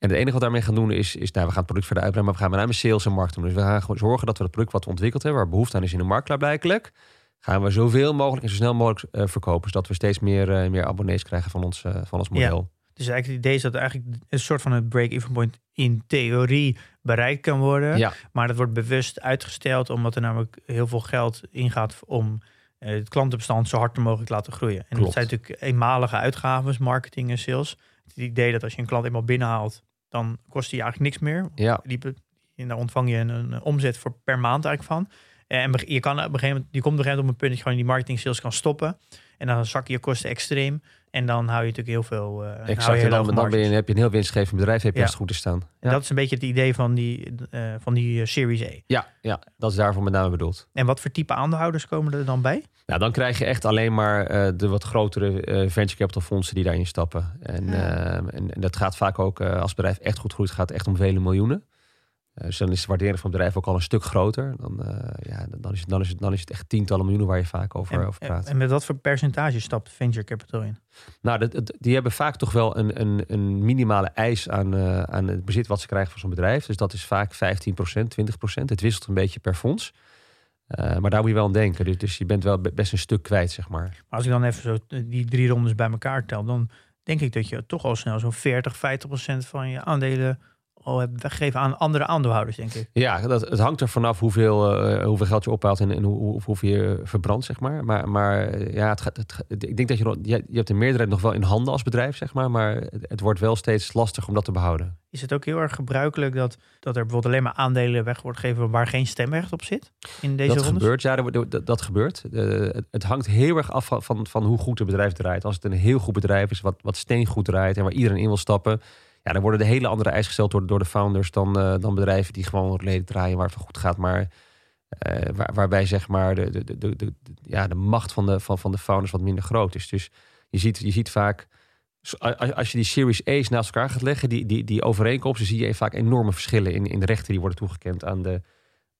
En het enige wat daarmee gaan doen is, is nou, we gaan het product verder uitbreiden, maar we gaan met name sales en markt doen. Dus we gaan gewoon zorgen dat we het product wat we ontwikkeld hebben, waar behoefte aan is in de markt klaarblijkelijk, gaan we zoveel mogelijk en zo snel mogelijk eh, verkopen. Zodat we steeds meer, eh, meer abonnees krijgen van ons, eh, van ons model. Dus eigenlijk het idee is dat eigenlijk een soort van het break-even point in theorie bereikt kan worden. Ja, Maar dat wordt bewust uitgesteld omdat er namelijk heel veel geld ingaat om het klantenbestand zo hard mogelijk te laten groeien. En dat Klopt. zijn natuurlijk eenmalige uitgaven, marketing en sales. Het idee dat als je een klant eenmaal binnenhaalt, dan kost die eigenlijk niks meer. ja, Die, en daar ontvang je een, een omzet voor per maand eigenlijk van. En be- je, kan op een gegeven moment, je komt op een gegeven moment op een punt dat je gewoon die marketing sales kan stoppen. En dan zakken je kosten extreem. En dan hou je natuurlijk heel veel. eh, exact. En dan, ben je, heb je een heel winstgevend bedrijf, heb je Ja. als het goed is staan. Ja. dat is een beetje het idee van die, eh, van die eh, Series A. Ja, ja, dat is daarvoor met name bedoeld. En wat voor type aandeelhouders komen er dan bij? Nou, dan krijg je echt alleen maar eh, de wat grotere eh, venture capital fondsen die daarin stappen. En, Ja. eh, en, en dat gaat vaak ook, eh, als het bedrijf echt goed groeit, gaat het echt om vele miljoenen. Eh, dus dan is de waardering van het bedrijf ook al een stuk groter. Dan, eh, ja, dan, is het, dan, is het, dan is het echt tientallen miljoenen waar je vaak over, En, over praat. en met wat voor percentage stapt venture capital in? Nou, dat, dat- die hebben vaak toch wel een, een, een minimale eis aan, eh, aan het bezit wat ze krijgen van zo'n bedrijf. Dus dat is vaak 15%, 20%. Het wisselt een beetje per fonds. Maar daar moet je wel aan denken. Dus, dus je bent wel be- best een stuk kwijt, zeg maar. Maar als ik dan even zo die drie rondes bij elkaar tel, dan denk ik dat je toch al snel zo'n 40, 50 procent van je aandelen al hebt weggegeven aan andere aandeelhouders, denk ik. Ja, dat, het hangt er vanaf hoeveel, eh, hoeveel geld je ophaalt en, en hoe, hoe, hoeveel je verbrandt, zeg maar. Maar, maar eh, ja, het gaat, het, ik denk dat je, je, je hebt de meerderheid nog wel in handen als bedrijf, zeg maar. Maar het, het wordt wel steeds lastiger om dat te behouden. Is het ook heel erg gebruikelijk dat, dat er bijvoorbeeld alleen maar aandelen weg wordt gegeven waar geen stemrecht op zit? In deze dat rondes? gebeurt, ja, dat, gebeurt. Eh, het, het hangt heel erg af van, van, van hoe goed het bedrijf draait. Als het een heel goed bedrijf is, wat, wat steengoed draait en waar iedereen in wil stappen... Ja, dan worden de hele andere eisen gesteld door, door de founders dan, eh, dan bedrijven die gewoon leden draaien waar het goed gaat. Maar eh, waar, waarbij zeg maar de, de, de, de, de- ja, de macht van de, van, van de founders wat minder groot is. Dus je ziet, je ziet vaak, als als je die Series A's naast elkaar gaat leggen, die, die, die overeenkomsten, zie je vaak enorme verschillen in, in de rechten die worden toegekend aan de,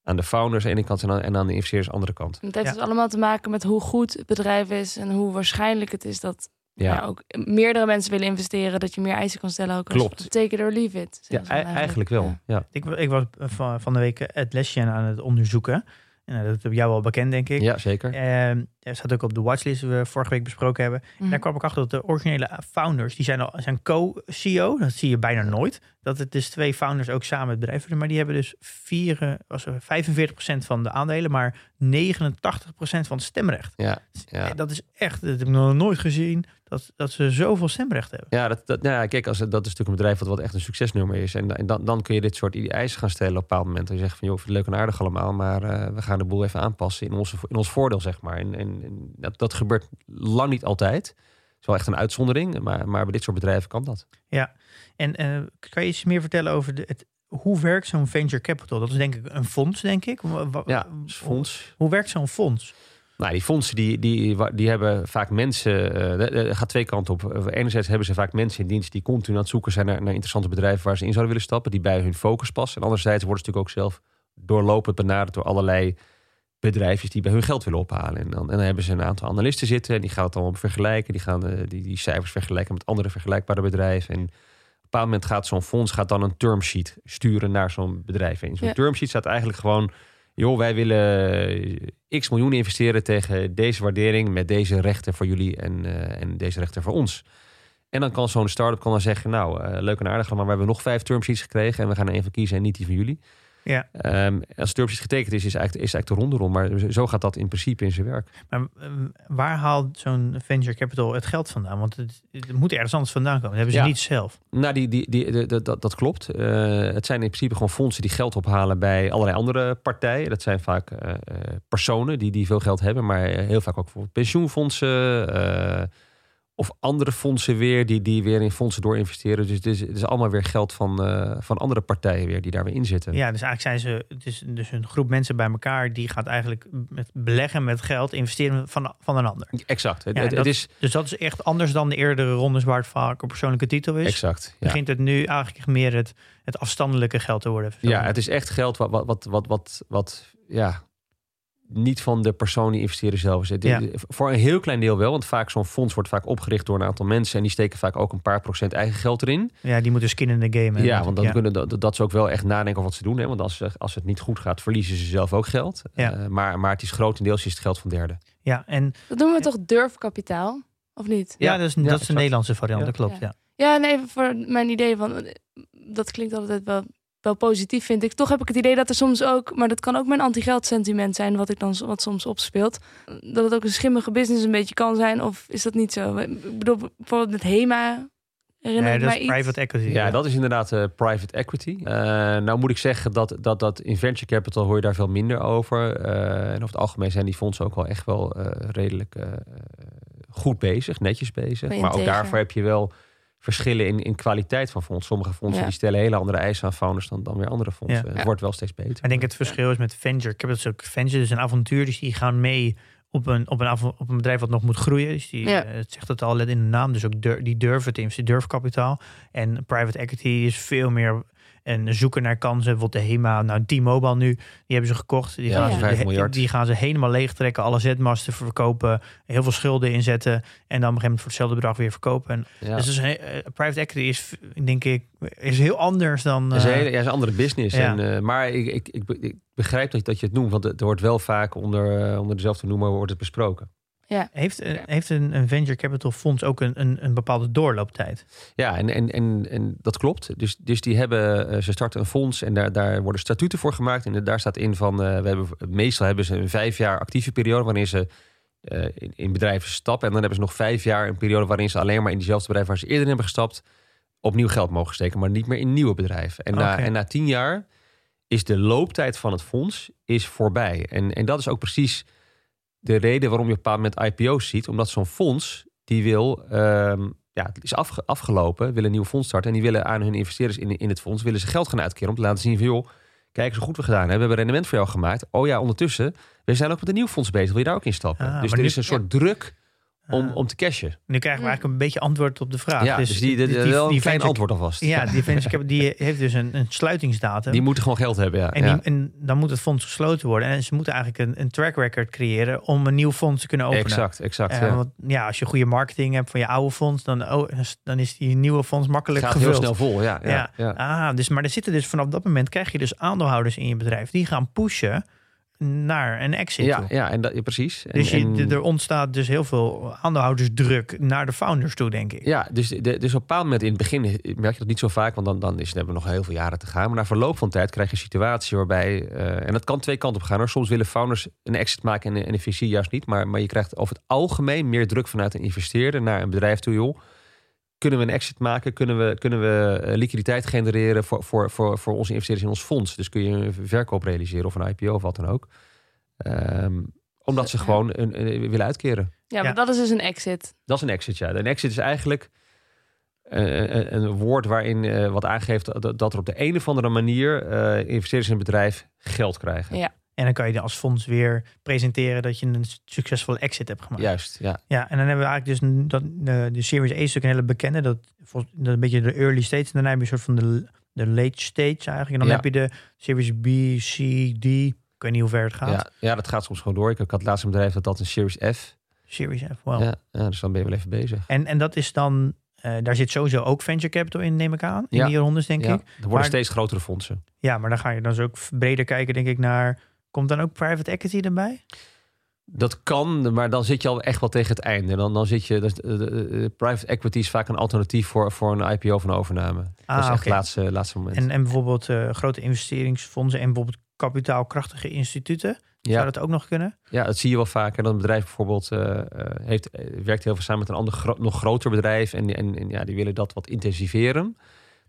aan de founders aan de ene kant en aan, en aan de investeerders aan de andere kant. Het heeft Ja. dus allemaal te maken met hoe goed het bedrijf is en hoe waarschijnlijk het is dat Ja, ja. ook meerdere mensen willen investeren, dat je meer eisen kan stellen. Ook als Klopt. Take it or leave it. ja eigenlijk wel. Ja. Ik, ik was eh, van, van de week het lesje aan het onderzoeken. En eh, dat heb jou wel bekend, denk ik. Ja, zeker. Ehm, er staat ook op de watchlist die we vorige week besproken hebben. Mhm. Daar kwam ik achter dat de originele founders, die zijn, al, zijn co-CEO. Dat zie je bijna nooit. Dat het dus twee founders ook samen het bedrijf doen. Maar die hebben dus vier, eh, was er 45% van de aandelen, maar 89% van het stemrecht. Ja, ja. En Dat is echt, dat heb ik nog nooit gezien, dat, dat ze zoveel stemrecht hebben. Ja, dat, dat, nou ja, kijk, als, dat is natuurlijk een bedrijf wat, wat echt een succesnummer is. En, en dan, dan kun je dit soort eisen gaan stellen op een bepaald moment. En je zegt van, joh, vind het leuk en aardig allemaal, maar eh, we gaan de boel even aanpassen in, onze, in ons voordeel, zeg maar. En, en, en dat, dat gebeurt lang niet altijd. Het is wel echt een uitzondering, maar, maar bij dit soort bedrijven kan dat. En eh, kan je iets meer vertellen over de, het, hoe werkt zo'n venture capital? Dat is denk ik een fonds, denk ik. Ja, fonds. Hoe werkt zo'n fonds? Nou, die fondsen die, die, die hebben vaak mensen. er gaat twee kanten op. Eh, Enerzijds hebben ze vaak mensen in dienst die continu aan het zoeken zijn naar, naar interessante bedrijven waar ze in zouden willen stappen, die bij hun focus passen. En anderzijds worden ze natuurlijk ook zelf doorlopend benaderd door allerlei bedrijfjes die bij hun geld willen ophalen. En dan, en dan hebben ze een aantal analisten zitten en die gaan het allemaal vergelijken. Die gaan eh, die, die cijfers vergelijken met andere vergelijkbare bedrijven. En op een bepaald moment gaat zo'n fonds gaat dan een term sheet sturen naar zo'n bedrijf. En zo'n Ja. term sheet staat eigenlijk gewoon joh, wij willen x miljoen investeren tegen deze waardering met deze rechten voor jullie en, eh, en deze rechten voor ons. En dan kan zo'n start-up kan dan zeggen, nou, eh, leuk en aardig, maar we hebben nog vijf term sheets gekregen en we gaan er één van kiezen en niet die van jullie. Ja. Ehm, als sheet getekend is, is eigenlijk, is eigenlijk de ronde rond, maar zo gaat dat in principe in zijn werk. Maar eh, waar haalt zo'n venture capital het geld vandaan? Want het, het moet ergens anders vandaan komen. Dat hebben ze Ja. niet zelf. Nou, die, die, die, de- de- dat, dat klopt. Eh, het zijn in principe gewoon fondsen die geld ophalen bij allerlei andere partijen. Dat zijn vaak eh, eh, personen die, die veel geld hebben, maar heel vaak ook bijvoorbeeld pensioenfondsen. Of andere fondsen weer, die, die weer in fondsen doorinvesteren. Dus het is, het is allemaal weer geld van, eh, van andere partijen weer die daar weer in zitten. Ja, dus eigenlijk zijn ze, het is dus een groep mensen bij elkaar die gaat eigenlijk met beleggen met geld, investeren van, van een ander. Exact. Het, Ja, het, dat- het is Dus dat is echt anders dan de eerdere rondes waar het vaak een persoonlijke titel is. exact. Ja. Begint het nu eigenlijk meer het, het afstandelijke geld te worden. Ja, het is echt geld wat, wat, wat, wat, wat, wat ja, niet van de persoon die investeren zelf is. Ja. Voor een heel klein deel wel, want vaak zo'n fonds wordt vaak opgericht door een aantal mensen en die steken vaak ook een paar procent eigen geld erin. Ja, die moeten skin in de game hebben. Ja, want dan Ja. kunnen dat, dat ze ook wel echt nadenken over wat ze doen. Hè? Want als, ze- als het niet goed gaat, verliezen ze zelf ook geld. Ja. Eh, maar, maar het is grotendeels is het geld van derden. Ja, en Dat noemen we toch durfkapitaal? Of niet? ja, Ja, dat is, ja, dat is exact. Nederlandse variant, Ja. dat klopt. Ja. Ja. Ja, nee, voor mijn idee van... eh, Dat klinkt altijd wel, wel positief, vind ik. Toch heb ik het idee dat er soms ook... Maar dat kan ook mijn anti-geld sentiment zijn... wat ik dan wat soms opspeelt. Dat het ook een schimmige business een beetje kan zijn. Of is dat niet zo? Ik bedoel, bijvoorbeeld met HEMA... Herinner Nee, dat mij is iets. private equity. Ja, dat is inderdaad eh, private equity. Eh, nou moet ik zeggen dat, dat, dat in venture capital hoor je daar veel minder over. Eh, en over het algemeen zijn die fondsen ook wel echt wel eh, redelijk eh, goed bezig, netjes bezig. Maar ook daarvoor heb je wel verschillen in, in kwaliteit van fondsen. Sommige fondsen Ja. die stellen hele andere eisen aan founders dan, dan weer andere fondsen. Ja. Het Ja. wordt wel steeds beter. Ik denk het verschil is met venture. Ik heb het ook venture, dus een avontuur. Dus die gaan mee op een, op een, op een bedrijf wat nog moet groeien. Dus die, Ja. eh, het zegt het al net in de naam. Dus ook dur- die durven te investeren, durfkapitaal. En private equity is veel meer en zoeken naar kansen. Bijvoorbeeld de HEMA, nou T-Mobile nu, die hebben ze gekocht. Die, Ja, gaan, ze, 5 de- miljard. die gaan ze helemaal leegtrekken. Alle zetmasten verkopen. Heel veel schulden inzetten. En dan op een gegeven moment voor hetzelfde bedrag weer verkopen. En Ja. Dus eh, private equity is, denk ik, is heel anders dan... Dat is een, eh, hele- ja, is een andere business. ja. En, eh, maar ik, ik, ik, ik begrijp dat, dat je het noemt, want het wordt wel vaak onder, onder dezelfde noemer wordt het besproken. Heeft, eh, heeft een, een venture capital fonds ook een, een, een bepaalde doorlooptijd? Ja, en, en, en, en dat klopt. Dus, dus die hebben, eh, ze starten een fonds en daar, daar worden statuten voor gemaakt. En daar staat in van, eh, we hebben, meestal hebben ze een vijf jaar actieve periode waarin ze eh, in, in bedrijven stappen. En dan hebben ze nog vijf jaar een periode waarin ze alleen maar in diezelfde bedrijf waar ze eerder in hebben gestapt, opnieuw geld mogen steken, maar niet meer in nieuwe bedrijven. En, na, en na tien jaar is de looptijd van het fonds is voorbij. En, en dat is ook precies de reden waarom je op een bepaald moment IPO's ziet. Omdat zo'n fonds, die wil, ehm, ja, het is afge- afgelopen, wil een nieuw fonds starten. En die willen aan hun investeerders in, in het fonds, willen ze geld gaan uitkeren om te laten zien van, joh, kijk eens hoe goed we gedaan hebben. We hebben rendement voor jou gemaakt. Oh ja, ondertussen, we zijn ook met een nieuw fonds bezig. Wil je daar ook in stappen? Ah, dus er nu- is een soort druk om, om te cashen. Nu krijgen we eigenlijk een beetje antwoord op de vraag. ja, dus, die, die, wel een klein venture- antwoord alvast. Ja, die venture die heeft dus een, een sluitingsdatum. Die moeten gewoon geld hebben, ja. en, ja. die, en dan moet het fonds gesloten worden. En ze moeten eigenlijk een, een track record creëren om een nieuw fonds te kunnen openen. Exact, exact. Eh, ja. want ja, als je goede marketing hebt van je oude fonds, dan, oh, dan is die nieuwe fonds makkelijk gaat gevuld. heel snel vol, ja. ja, Ja. ja. Ah, dus, maar er zitten dus vanaf dat moment krijg je dus aandeelhouders in je bedrijf die gaan pushen naar een exit. Ja, toe. ja, en dat, precies. En, Dus je, er ontstaat dus heel veel aandeelhoudersdruk naar de founders toe, denk ik. Ja, dus, de, dus op een bepaald moment in het begin merk je dat niet zo vaak, want dan, dan is, dan hebben we nog heel veel jaren te gaan. Maar na verloop van tijd krijg je een situatie waarbij, eh, en dat kan twee kanten op gaan hoor. Soms willen founders een exit maken en, en een VC juist niet. Maar, maar je krijgt over het algemeen meer druk vanuit een investeerder naar een bedrijf toe, joh. Kunnen we een exit maken? Kunnen we, kunnen we eh, liquiditeit genereren voor, voor, voor, voor onze investeerders in ons fonds? Dus kun je een verkoop realiseren of een IPO of wat dan ook. Ehm, omdat ze Ja. gewoon een, een- willen uitkeren. Ja, maar Ja. dat is dus een exit. Dat is een exit, ja. Een exit is eigenlijk eh, een, een woord waarin eh, wat aangeeft dat, dat er op de een of andere manier eh, investeerders in een bedrijf geld krijgen. Ja. En dan kan je als fonds weer presenteren dat je een succesvolle exit hebt gemaakt. Juist, ja. Ja, en dan hebben we eigenlijk dus een- dat, de, de Series A is natuurlijk een hele bekende. Dat, dat is een beetje de early stage. En daarna heb je een soort van de, de late stage eigenlijk. En dan Ja. heb je de Series B, C, D. Ik weet niet hoe ver het gaat. Ja, ja, dat gaat soms gewoon door. Ik had het laatste bedrijf dat dat een Series F. Series F, wow. Ja, ja, dus dan ben je wel even bezig. En, en dat is dan, eh, daar zit sowieso ook venture capital in, neem ik aan. In Ja. die rondes, denk Ja, ik. er worden Maar- steeds grotere fondsen. Ja, maar dan ga je dan dus ook breder kijken, denk ik, naar... Komt dan ook private equity erbij? Dat kan, maar dan zit je al echt wel tegen het einde. Dan, dan zit je, is- eh, private equity is vaak een alternatief voor, voor een IPO of een overname. dat is Ah, echt het laatste, laatste moment. En, en bijvoorbeeld eh, grote investeringsfondsen en bijvoorbeeld kapitaalkrachtige instituten. ja. Zou dat ook nog kunnen? Ja, dat zie je wel vaker. Dat een bedrijf bijvoorbeeld eh, heeft, werkt heel veel samen met een ander gro- nog groter bedrijf. En, en, en ja, die willen dat wat intensiveren.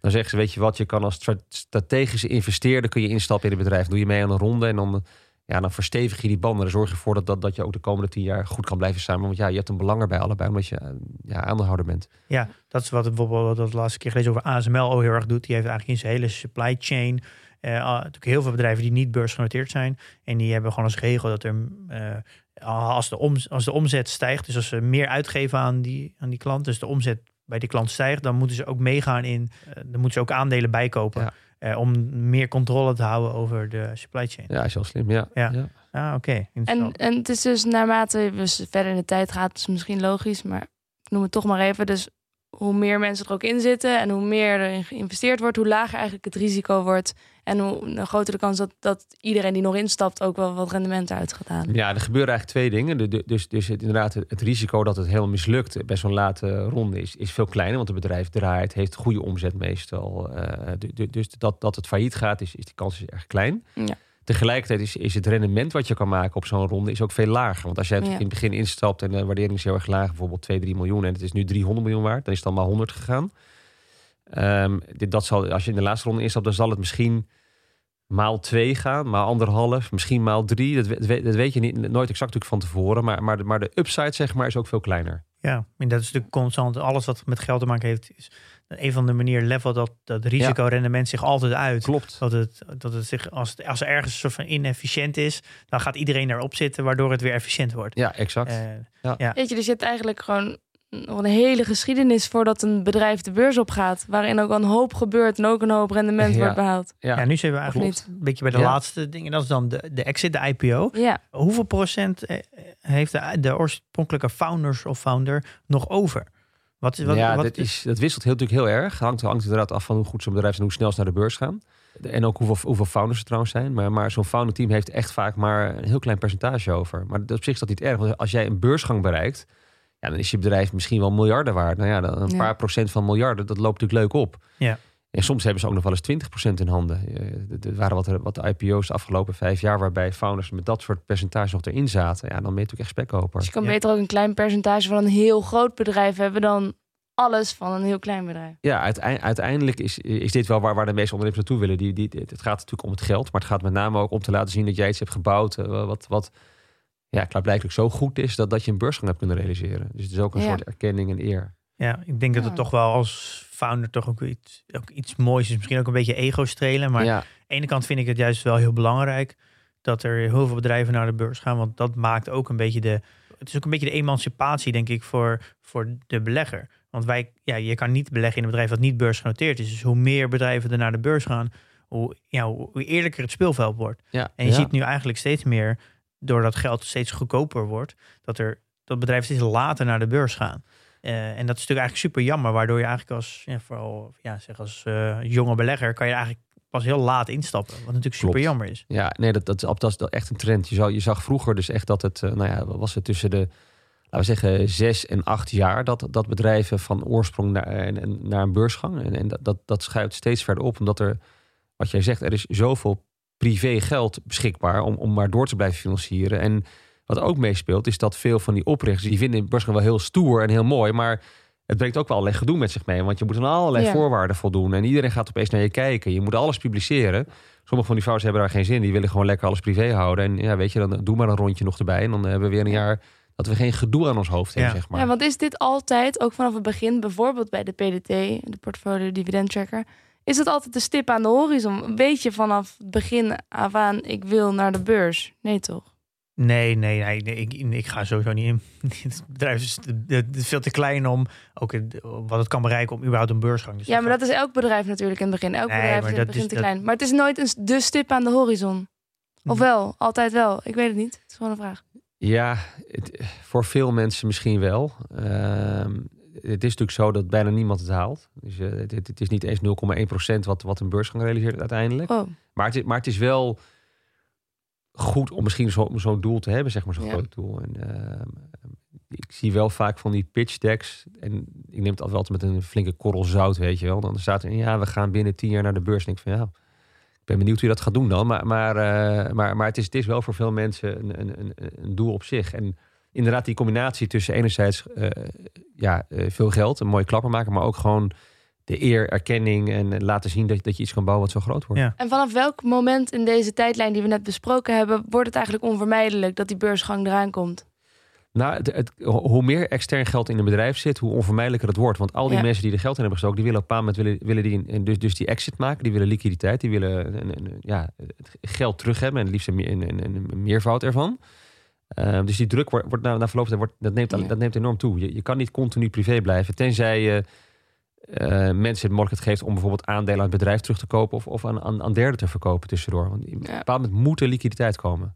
Dan zeggen ze, weet je wat, je kan als stra- strategische investeerder kun je instappen in het bedrijf. Doe je mee aan een ronde en dan, ja, dan verstevig je die banden. Dan zorg je ervoor dat, dat, dat je ook de komende tien jaar goed kan blijven samen. Want ja, je hebt een belang erbij allebei, omdat je ja, aandeelhouder bent. Ja, dat is wat bijvoorbeeld de laatste keer gelezen over ASML ook heel erg doet. Die heeft eigenlijk in zijn hele supply chain eh, natuurlijk heel veel bedrijven die niet beursgenoteerd zijn. En die hebben gewoon als regel dat er eh, als, de om, als de omzet stijgt, dus als ze meer uitgeven aan die, aan die klant, dus de omzet bij die klant stijgt, dan moeten ze ook meegaan in, eh, dan moeten ze ook aandelen bijkopen. Ja. eh, om meer controle te houden over de supply chain. Ja, is wel slim. Ja. Ja. ja. Ah, oké. En, en het is dus naarmate we verder in de tijd gaat, is misschien logisch, maar ik noem het toch maar even. Dus hoe meer mensen er ook in zitten en hoe meer erin geïnvesteerd wordt, hoe lager eigenlijk het risico wordt. En hoe groter de kans dat, dat iedereen die nog instapt ook wel wat rendement uit gaat halen. Ja, er gebeuren eigenlijk twee dingen. De- Dus, dus het, inderdaad, het risico dat het helemaal mislukt bij zo'n late ronde is, is veel kleiner. Want het bedrijf draait, heeft goede omzet meestal. Eh, du- du- dus dat, dat het failliet gaat, is, is die kans is erg klein. Ja. Tegelijkertijd is, is het rendement wat je kan maken op zo'n ronde is ook veel lager. Want als jij Ja. in het begin instapt en de waardering is heel erg laag, bijvoorbeeld 2, 3 miljoen en het is nu 300 miljoen waard, dan is het dan maar 100 gegaan. Ehm, dit, dat zal, als je in de laatste ronde instapt, dan zal het misschien maal 2 gaan, maal anderhalf, misschien maal 3. Dat, dat, weet- dat weet je niet, nooit exact natuurlijk van tevoren. Maar, maar, de, maar de upside zeg maar, is ook veel kleiner. Ja, en dat is natuurlijk constant. Alles wat met geld te maken heeft, is een van de manieren level dat dat risicorendement zich altijd uit. Klopt. Dat het, dat het zich, als, het, als er ergens een soort van inefficiënt is, dan gaat iedereen daarop zitten, waardoor het weer efficiënt wordt. Ja, exact. Eh, Weet je, er zit eigenlijk gewoon nog een hele geschiedenis voordat een bedrijf de beurs opgaat. Waarin ook een hoop gebeurt en ook een hoop rendement Ja. wordt behaald. ja. ja. nu zijn we eigenlijk niet? een beetje bij de Ja. laatste dingen. Dat is dan de, de exit, de IPO. Ja, Hoeveel procent eh, heeft de, de oorspronkelijke founders of founder nog over? Wat wat? ja, wat dat, is, dat wisselt heel, natuurlijk heel erg. Hangt, hangt inderdaad af van hoe goed zo'n bedrijf is en hoe snel ze naar de beurs gaan. En ook hoeveel, hoeveel founders er trouwens zijn. Maar, maar zo'n founder team heeft echt vaak maar een heel klein percentage over. Maar op zich is dat niet erg. Want als jij een beursgang bereikt, ja, dan is je bedrijf misschien wel miljarden waard. Nou ja, dan een Ja. paar procent van miljarden, dat loopt natuurlijk leuk op. Ja. En soms hebben ze ook nog wel eens 20% in handen. Eh, Er waren wat, wat IPO's de afgelopen vijf jaar waarbij founders met dat soort percentage nog erin zaten. Ja, dan ben je natuurlijk echt spekkoper. dus je kan Ja. beter ook een klein percentage van een heel groot bedrijf hebben dan alles van een heel klein bedrijf. Ja, uiteind- uiteindelijk is, is dit wel waar, waar de meeste ondernemers naartoe willen. Die, die, het gaat natuurlijk om het geld, maar het gaat met name ook om te laten zien dat jij iets hebt gebouwd. eh, wat, wat ja, klaarblijkelijk zo goed is dat, dat je een beursgang hebt kunnen realiseren. Dus het is ook een Ja. soort erkenning en eer. Ja, ik denk dat het toch wel als founder toch ook iets, ook iets moois is. Misschien ook een beetje ego strelen. Maar ja, aan de ene kant vind ik het juist wel heel belangrijk dat er heel veel bedrijven naar de beurs gaan. Want dat maakt ook een beetje de. Het is ook een beetje de emancipatie, denk ik, voor, voor de belegger. Want wij, ja, je kan niet beleggen in een bedrijf dat niet beursgenoteerd is. Dus hoe meer bedrijven er naar de beurs gaan, hoe, ja, hoe eerlijker het speelveld wordt. ja, En je ja. ziet nu eigenlijk steeds meer, doordat geld steeds goedkoper wordt, dat er dat bedrijven steeds later naar de beurs gaan. Eh, en dat is natuurlijk eigenlijk super jammer, waardoor je eigenlijk als, ja, vooral ja, zeg als eh, jonge belegger, kan je eigenlijk pas heel laat instappen. Wat natuurlijk super Klopt. jammer is. Ja, nee, dat, dat, dat is echt een trend. Je, zou, je zag vroeger dus echt dat het, eh, nou ja, was het tussen de, laten we zeggen, zes en acht jaar, dat, dat bedrijven van oorsprong naar, naar een beursgang. En, en dat, dat, dat schuift steeds verder op, omdat er, wat jij zegt, er is zoveel privé geld beschikbaar om, om maar door te blijven financieren. En wat ook meespeelt, is dat veel van die oprichters, die vinden beursgang wel heel stoer en heel mooi, maar het brengt ook wel allerlei gedoe met zich mee. Want je moet aan allerlei Ja. voorwaarden voldoen. En iedereen gaat opeens naar je kijken. Je moet alles publiceren. Sommige van die founders hebben daar geen zin. in. Die willen gewoon lekker alles privé houden. En ja, weet je, dan doe maar een rondje nog erbij. En dan hebben we weer een jaar dat we geen gedoe aan ons hoofd hebben, Ja. zeg maar. Ja, want is dit altijd, ook vanaf het begin, bijvoorbeeld bij de PDT, de Portfolio Dividend Tracker, is het altijd de stip aan de horizon? Weet je vanaf het begin af aan, ik wil naar de beurs? Nee, toch? Nee, nee, nee, nee, ik, ik ga sowieso niet in. Het bedrijf is, het is veel te klein om ook wat het kan bereiken om überhaupt een beursgang. Dus Ja, maar dat is elk bedrijf natuurlijk in het begin. Elk Nee, bedrijf is in het begin is- te dat- klein. Maar het is nooit een, de stip aan de horizon. Of Hm. wel? Altijd wel? Ik weet het niet. Het is gewoon een vraag. Ja, het- voor veel mensen misschien wel. Ehm, het is natuurlijk zo dat bijna niemand het haalt. Dus eh, het, is niet eens 0,1% wat, wat een beursgang realiseert uiteindelijk. Oh, Maar het, maar het is wel goed om misschien zo- zo'n doel te hebben, zeg maar, zo'n Ja. groot doel. En, ehm, ik zie wel vaak van die pitch decks. En ik neem het altijd wel met een flinke korrel zout, weet je wel. Dan staat er, ja, we gaan binnen tien jaar naar de beurs. En ik van, ja, ik ben benieuwd hoe je dat gaat doen dan. Maar, maar, eh, maar, maar het, is, het is wel voor veel mensen een, een, een, een doel op zich. En inderdaad die combinatie tussen enerzijds eh, ja, eh, veel geld, een mooie klapper maken, maar ook gewoon de eer, erkenning en laten zien dat, dat je iets kan bouwen wat zo groot wordt. Ja. En vanaf welk moment in deze tijdlijn die we net besproken hebben, wordt het eigenlijk onvermijdelijk dat die beursgang eraan komt? Nou, het, het- hoe meer extern geld in een bedrijf zit, hoe onvermijdelijker het wordt. Want al die Ja. mensen die er geld in hebben gestoken, die willen op een bepaald moment willen, willen die, dus, dus die exit maken. Die willen liquiditeit, die willen een, een- een- ja, het geld terug hebben en het liefst een, meer- een, een, een meervoud ervan. Ehm, dus die druk wordt, wordt na, na verloop van tijd dat, neemt, Ja. dat neemt enorm toe. Je, je kan niet continu privé blijven, tenzij je eh, mensen de mogelijkheid geeft om bijvoorbeeld aandelen aan het bedrijf terug te kopen of, of aan, aan, aan derden te verkopen tussendoor. Want op een bepaald moment moet er liquiditeit komen.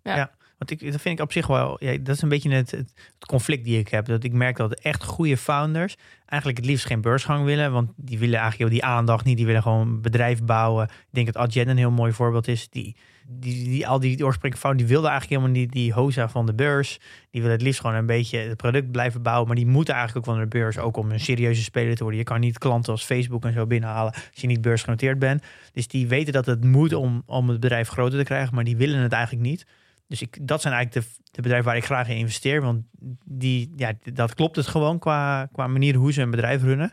Want ik, dat vind ik op zich wel, ja, dat is een beetje het, het, conflict die ik heb. Dat ik merk dat echt goede founders eigenlijk het liefst geen beursgang willen. Want die willen eigenlijk die aandacht niet. Die willen gewoon een bedrijf bouwen. Ik denk dat Adyen een heel mooi voorbeeld is. Die, die, al die, die oorspronkelijke die wilden eigenlijk helemaal niet die hoza van de beurs. Die willen het liefst gewoon een beetje het product blijven bouwen. Maar die moeten eigenlijk ook van de beurs. Ook om een serieuze speler te worden. Je kan niet klanten als Facebook en zo binnenhalen als je niet beursgenoteerd bent. Dus die weten dat het moet om, om het bedrijf groter te krijgen. Maar die willen het eigenlijk niet. Dus ik, dat zijn eigenlijk de, de bedrijven waar ik graag in investeer. Want die, ja, dat klopt het gewoon qua, qua manier hoe ze een bedrijf runnen.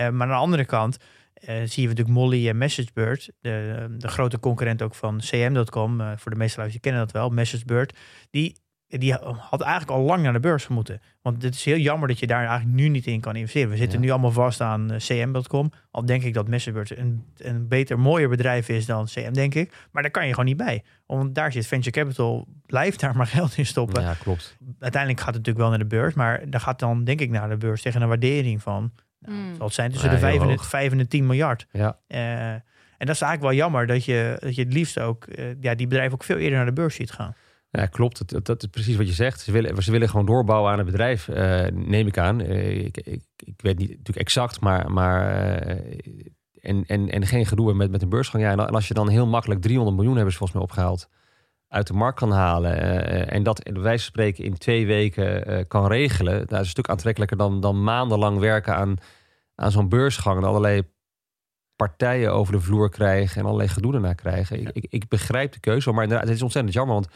Uh, maar aan de andere kant zie je natuurlijk Molly en MessageBird. De, de grote concurrent ook van CM.com. Eh, voor de meeste luisteraars kennen dat wel. MessageBird. Die die had eigenlijk al lang naar de beurs moeten. Want het is heel jammer dat je daar eigenlijk nu niet in kan investeren. We zitten nu allemaal vast aan eh, cm.com. Al denk ik dat Messenger een, een beter, mooier bedrijf is dan CM, denk ik. Maar daar kan je gewoon niet bij. Want daar zit venture capital, blijft daar maar geld in stoppen. Ja, klopt. Uiteindelijk gaat het natuurlijk wel naar de beurs. Maar daar gaat dan, denk ik, naar de beurs tegen een waardering van... Nou, mm. zal het zijn tussen de 5 en, de, 5 en de 10 miljard. Ja. Uh, en dat is eigenlijk wel jammer dat je, dat je het liefst ook uh, ja, die bedrijven ook veel eerder naar de beurs ziet gaan. Ja, klopt. Dat, dat, is precies wat je zegt. Ze willen, ze willen gewoon doorbouwen aan het bedrijf, uh, neem ik aan. Uh, ik, ik, ik, weet niet natuurlijk exact, maar. maar uh, en, en, en geen gedoe met, met een beursgang. Ja, en als je dan heel makkelijk 300 miljoen hebben ze volgens mij opgehaald. Uit de markt kan halen. en dat bij wijze van spreken in twee weken kan regelen. Dat is een stuk aantrekkelijker dan, dan maandenlang werken aan, aan zo'n beursgang. En allerlei partijen over de vloer krijgen. en allerlei gedoe ernaar krijgen. Ik, ik, ik begrijp de keuze, maar inderdaad, het is ontzettend jammer. Want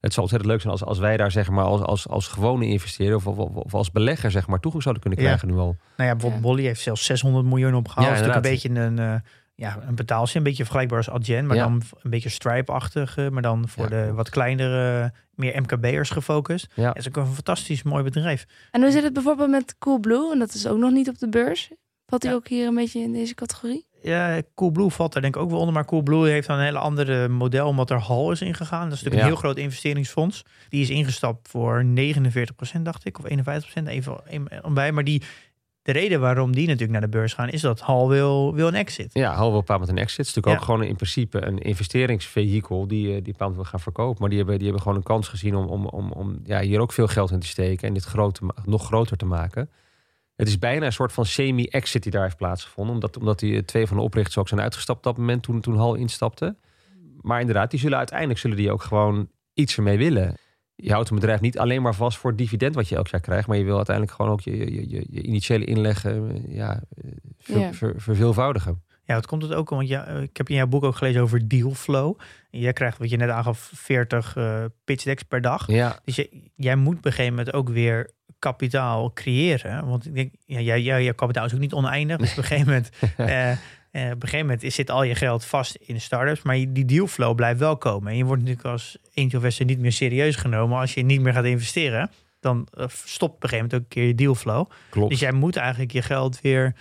het zou ontzettend leuk zijn als, als wij daar zeg maar als, als, als gewone investeerder of, of, of als belegger zeg maar toegang zouden kunnen krijgen nu al. Nou ja, bijvoorbeeld Bolly heeft zelfs 600 miljoen opgehaald. Ja, dat is een beetje een, uh, ja, een betaalsje, een beetje vergelijkbaar als Adyen, maar dan een beetje Stripe-achtig, maar dan voor de wat kleinere, meer MKB'ers gefocust. Ja. Het is ook een fantastisch mooi bedrijf. En hoe zit het bijvoorbeeld met Coolblue? En dat is ook nog niet op de beurs. Valt hij ook hier een beetje in deze categorie? Ja, Coolblue valt daar denk ik ook wel onder. Maar Coolblue heeft dan een hele andere model omdat er Hal is ingegaan. Dat is natuurlijk een heel groot investeringsfonds. Die is ingestapt voor 49% dacht ik. Of 51%, even bij. Maar die, de reden waarom die natuurlijk naar de beurs gaan... is dat Hal wil, wil een exit. Ja, Hal wil bepaald met een exit. Het is natuurlijk ook gewoon in principe een investeringsvehikel... die, eh, die bepaald wil gaan verkopen. Maar die hebben, die hebben gewoon een kans gezien om, om, om, om ja, hier ook veel geld in te steken... en dit groot, nog groter te maken... Het is bijna een soort van semi-exit die daar heeft plaatsgevonden. Omdat, omdat die twee van de oprichters ook zijn uitgestapt op dat moment toen, toen Hal instapte. Maar inderdaad, die zullen uiteindelijk zullen die ook gewoon iets ermee willen. Je houdt een bedrijf niet alleen maar vast voor het dividend wat je elk jaar krijgt. Maar je wil uiteindelijk gewoon ook je, je, je, je initiële inleggen ja, ver, verveelvoudigen. Ja, het komt het ook om? Want ja, ik heb in jouw boek ook gelezen over dealflow. Jij krijgt wat je net aangaf, 40 uh, pitch decks per dag. Ja. Dus je, jij moet op een gegeven moment ook weer kapitaal creëren. Want ik denk, ja, jij, jij, kapitaal is ook niet oneindig. Dus op een gegeven moment, uh, op een gegeven moment zit al je geld vast in startups. Maar die dealflow blijft wel komen. En je wordt natuurlijk als angel investor niet meer serieus genomen als je niet meer gaat investeren. Dan uh, stopt op een gegeven moment ook een keer je dealflow. Klopt. Dus jij moet eigenlijk je geld weer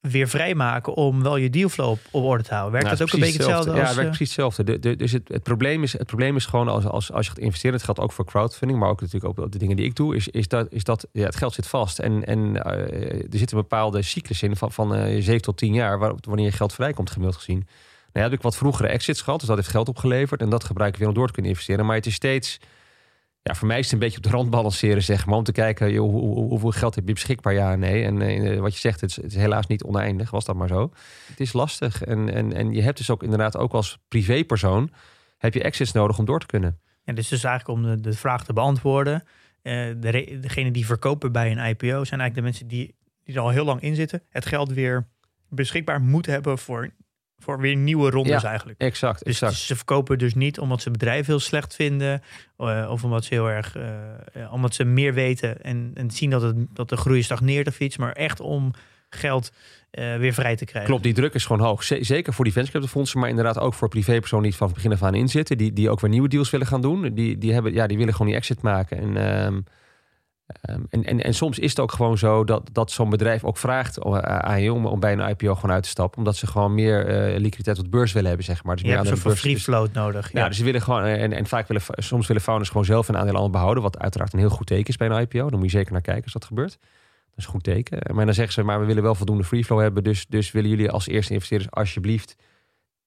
weer vrijmaken om wel je dealflow op, op orde te houden. Werkt nou, dat ook een beetje hetzelfde? ja, het werkt precies hetzelfde. De, dus het, het, probleem is, het probleem is gewoon als, als, als je gaat investeren, het geldt ook voor crowdfunding, maar ook natuurlijk ook de dingen die ik doe, is, is dat, is dat ja, het geld zit vast. En, en uh, er zit een bepaalde cyclus in van, van uh, 7 tot 10 jaar, waar, wanneer je geld vrijkomt, gemiddeld gezien. Nou, heb ik wat vroegere exits gehad, dus dat heeft geld opgeleverd en dat gebruik ik weer om door te kunnen investeren. Maar het is steeds ja, voor mij is het een beetje op de rand balanceren, zeg maar. Om te kijken, hoe, hoeveel geld heb je beschikbaar, ja en nee. En uh, wat je zegt, het is, helaas niet oneindig, was dat maar zo. Het is lastig. En, en, en je hebt dus ook inderdaad ook als privépersoon... heb je access nodig om door te kunnen. Ja, dus, dus eigenlijk om de, de vraag te beantwoorden... Uh, de, degene die verkopen bij een IPO... zijn eigenlijk de mensen die, die er al heel lang in zitten... het geld weer beschikbaar moeten hebben voor voor weer nieuwe rondes ja, eigenlijk. Exact, dus exact. ze verkopen dus niet omdat ze het bedrijf heel slecht vinden. Uh, of omdat ze heel erg uh, omdat ze meer weten en, en zien dat, het, dat de groei stagneert of iets. Maar echt om geld uh, weer vrij te krijgen. Klopt, die druk is gewoon hoog. zeker voor die venture fondsen, maar inderdaad ook voor privépersonen die van het begin af aan inzitten. Die, die ook weer nieuwe deals willen gaan doen. Die, die, hebben, ja, die willen gewoon die exit maken. En Ehm, en, en, en soms is het ook gewoon zo dat, dat zo'n bedrijf ook vraagt aan je om, om bij een IPO gewoon uit te stappen. Omdat ze gewoon meer uh, liquiditeit op de beurs willen hebben, zeg maar. Dus je hebt een free float nodig. Ja, dus ze willen gewoon, en, en vaak willen, soms willen founders gewoon zelf een aandeel allemaal behouden. Wat uiteraard een heel goed teken is bij een IPO. Dan moet je zeker naar kijken als dat gebeurt. Dat is een goed teken. Maar dan zeggen ze, maar we willen wel voldoende free flow hebben. Dus, dus willen jullie als eerste investeerders alsjeblieft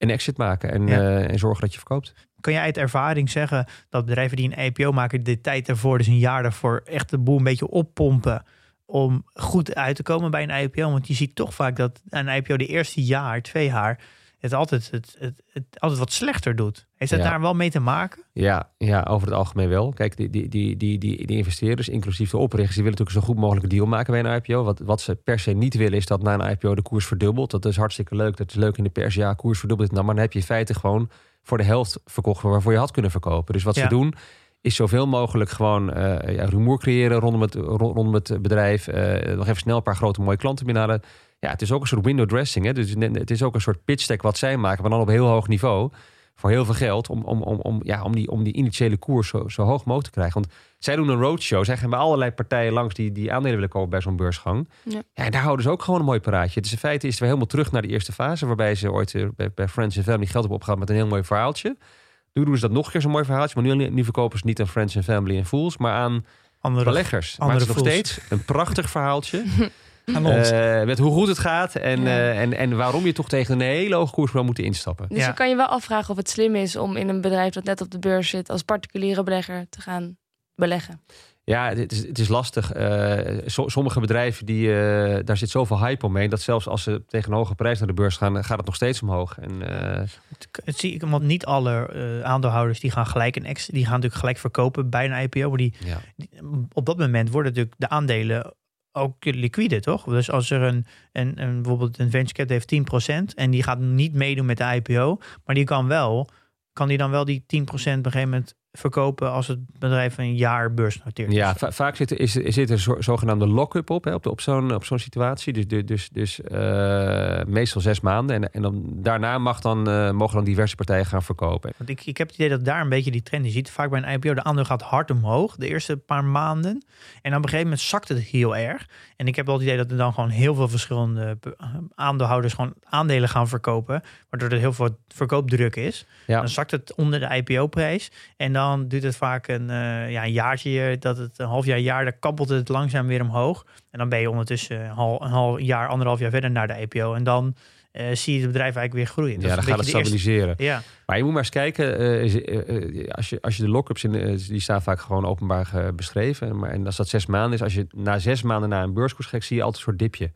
een exit maken en, Ja. eh, en zorgen dat je verkoopt. Kan jij uit ervaring zeggen dat bedrijven die een IPO maken, de tijd ervoor, dus een jaar daarvoor, echt de boel een beetje oppompen om goed uit te komen bij een IPO? Want je ziet toch vaak dat een IPO de eerste jaar, twee jaar, het altijd, het, het, het altijd wat slechter doet. Heeft dat Ja. daar wel mee te maken? Ja, ja, over het algemeen wel. Kijk, die, die, die, die, die, die investeerders, inclusief de oprichters, die willen natuurlijk zo goed mogelijk een deal maken bij een IPO. Wat, wat ze per se niet willen, is dat na een IPO de koers verdubbelt. Dat is hartstikke leuk. Dat is leuk in de pers. Ja, koers verdubbelt. Nou, maar dan heb je in feite gewoon voor de helft verkocht waarvoor je had kunnen verkopen. Dus wat Ja. ze doen, is zoveel mogelijk gewoon ja, rumoer creëren rondom het, ro- rondom het bedrijf. Eh, nog even snel een paar grote mooie klanten binnenhalen. Ja, het is ook een soort window dressing. Hè? Dus het is ook een soort pitch deck wat zij maken, maar dan op heel hoog niveau. Voor heel veel geld. Om, om, om, om, ja, om, die, om die initiële koers zo, zo hoog mogelijk te krijgen. Want zij doen een roadshow. Zij gaan bij allerlei partijen langs die, die aandelen willen kopen bij zo'n beursgang. Ja. Ja. en daar houden ze ook gewoon een mooi paraatje. Dus in feite is het weer helemaal terug naar de eerste fase. Waarbij ze ooit eh, bij, bij Friends and Family geld hebben opgehaald met een heel mooi verhaaltje. Nu doen ze dat nog een keer zo'n mooi verhaaltje. Maar nu, nu verkopen ze niet aan Friends and Family en Fools. Maar aan Andere, beleggers. Maar andere het is nog steeds een prachtig verhaaltje. aan ons. Eh, met hoe goed het gaat en, Ja. eh, en, en waarom je toch tegen een hele hoge koers wel moet instappen. Dus Ja. je kan je wel afvragen of het slim is om in een bedrijf dat net op de beurs zit als particuliere belegger te gaan beleggen. Ja, het is, het is lastig. Eh, so- sommige bedrijven, die, eh, daar zit zoveel hype omheen... dat zelfs als ze tegen een hoge prijs naar de beurs gaan... gaat het nog steeds omhoog. En, eh, Het zie ik, want niet alle eh, aandeelhouders die gaan gelijk een ex, die gaan natuurlijk gelijk verkopen bij een IPO. Maar die, ja. die- op dat moment worden natuurlijk de aandelen ook liquide, toch? Dus als er een, een, een bijvoorbeeld een venture cap heeft 10% en die gaat niet meedoen met de IPO, maar die kan wel, kan die dan wel die 10% op een gegeven moment verkopen als het bedrijf een jaar beursnoteert. ja, va- vaak zit, er- is, zit er zo- zogenaamde lock-up op, hè, op, de- op zo'n zo'n situatie. Dus, dus, dus, dus eh, meestal zes maanden. En, en dan, daarna mag dan, eh, mogen dan diverse partijen gaan verkopen. Want ik, ik heb het idee dat daar een beetje die trend is. Je ziet vaak bij een IPO, de aandeel gaat hard omhoog de eerste paar maanden. En op een gegeven moment zakt het heel erg. En ik heb wel het idee dat er dan gewoon heel veel verschillende eh, aandeelhouders gewoon aandelen gaan verkopen. Waardoor er heel veel verkoopdruk is. Ja. Dan zakt het onder de IPO-prijs. En dan duurt het vaak een, eh, ja, een jaartje, dat het een half jaar, jaar, dan het langzaam weer omhoog. En dan ben je ondertussen een half, een half jaar, anderhalf jaar verder naar de IPO. En dan eh, zie je het bedrijf eigenlijk weer groeien. Dat ja, dan gaat het eerste- stabiliseren. Ja, Maar je moet maar eens kijken, eh, als, je, als je de lock-ups, in, die staan vaak gewoon openbaar beschreven. Maar, en als dat zes maanden is, als je na zes maanden naar een beurskoers kijkt, zie je altijd een soort dipje.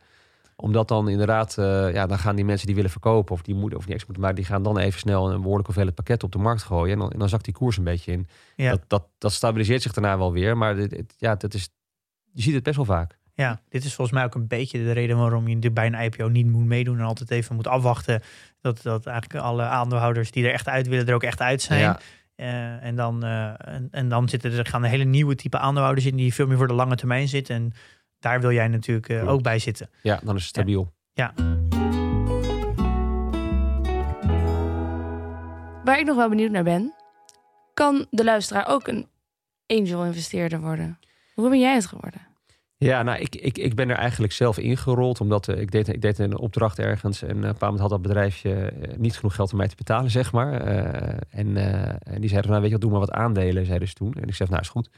Omdat dan inderdaad, eh, ja, dan gaan die mensen die willen verkopen of die moeten of die ex moeten maken, die gaan dan even snel een behoorlijk hoeveelheid pakket op de markt gooien. En dan, en dan zakt die koers een beetje in. ja. Dat, dat, dat stabiliseert zich daarna wel weer. Maar dit, het- ja, dat is, je ziet het best wel vaak. Ja, dit is volgens mij ook een beetje de reden waarom je bij een IPO niet moet meedoen en altijd even moet afwachten dat, dat eigenlijk alle aandeelhouders die er echt uit willen er ook echt uit zijn. Ja, Eh, en, dan, eh, en, en dan zitten er gaan een hele nieuwe type aandeelhouders in die veel meer voor de lange termijn zitten. En daar wil jij natuurlijk eh, ook bij zitten. ja, dan is het stabiel. Waar ik nog wel benieuwd naar ben, kan de luisteraar ook een angel investeerder worden? Hoe ben jij het geworden? Ja, nou, ik, ik, ik ben er eigenlijk zelf ingerold. Omdat eh, ik, deed, ik deed een opdracht ergens. En eh, op een bepaald moment had dat bedrijfje niet genoeg geld om mij te betalen, zeg maar. Eh, en, eh, en die zeiden van, nou, weet je wat, doe maar wat aandelen, zeiden ze toen. En ik zei, nou, is goed.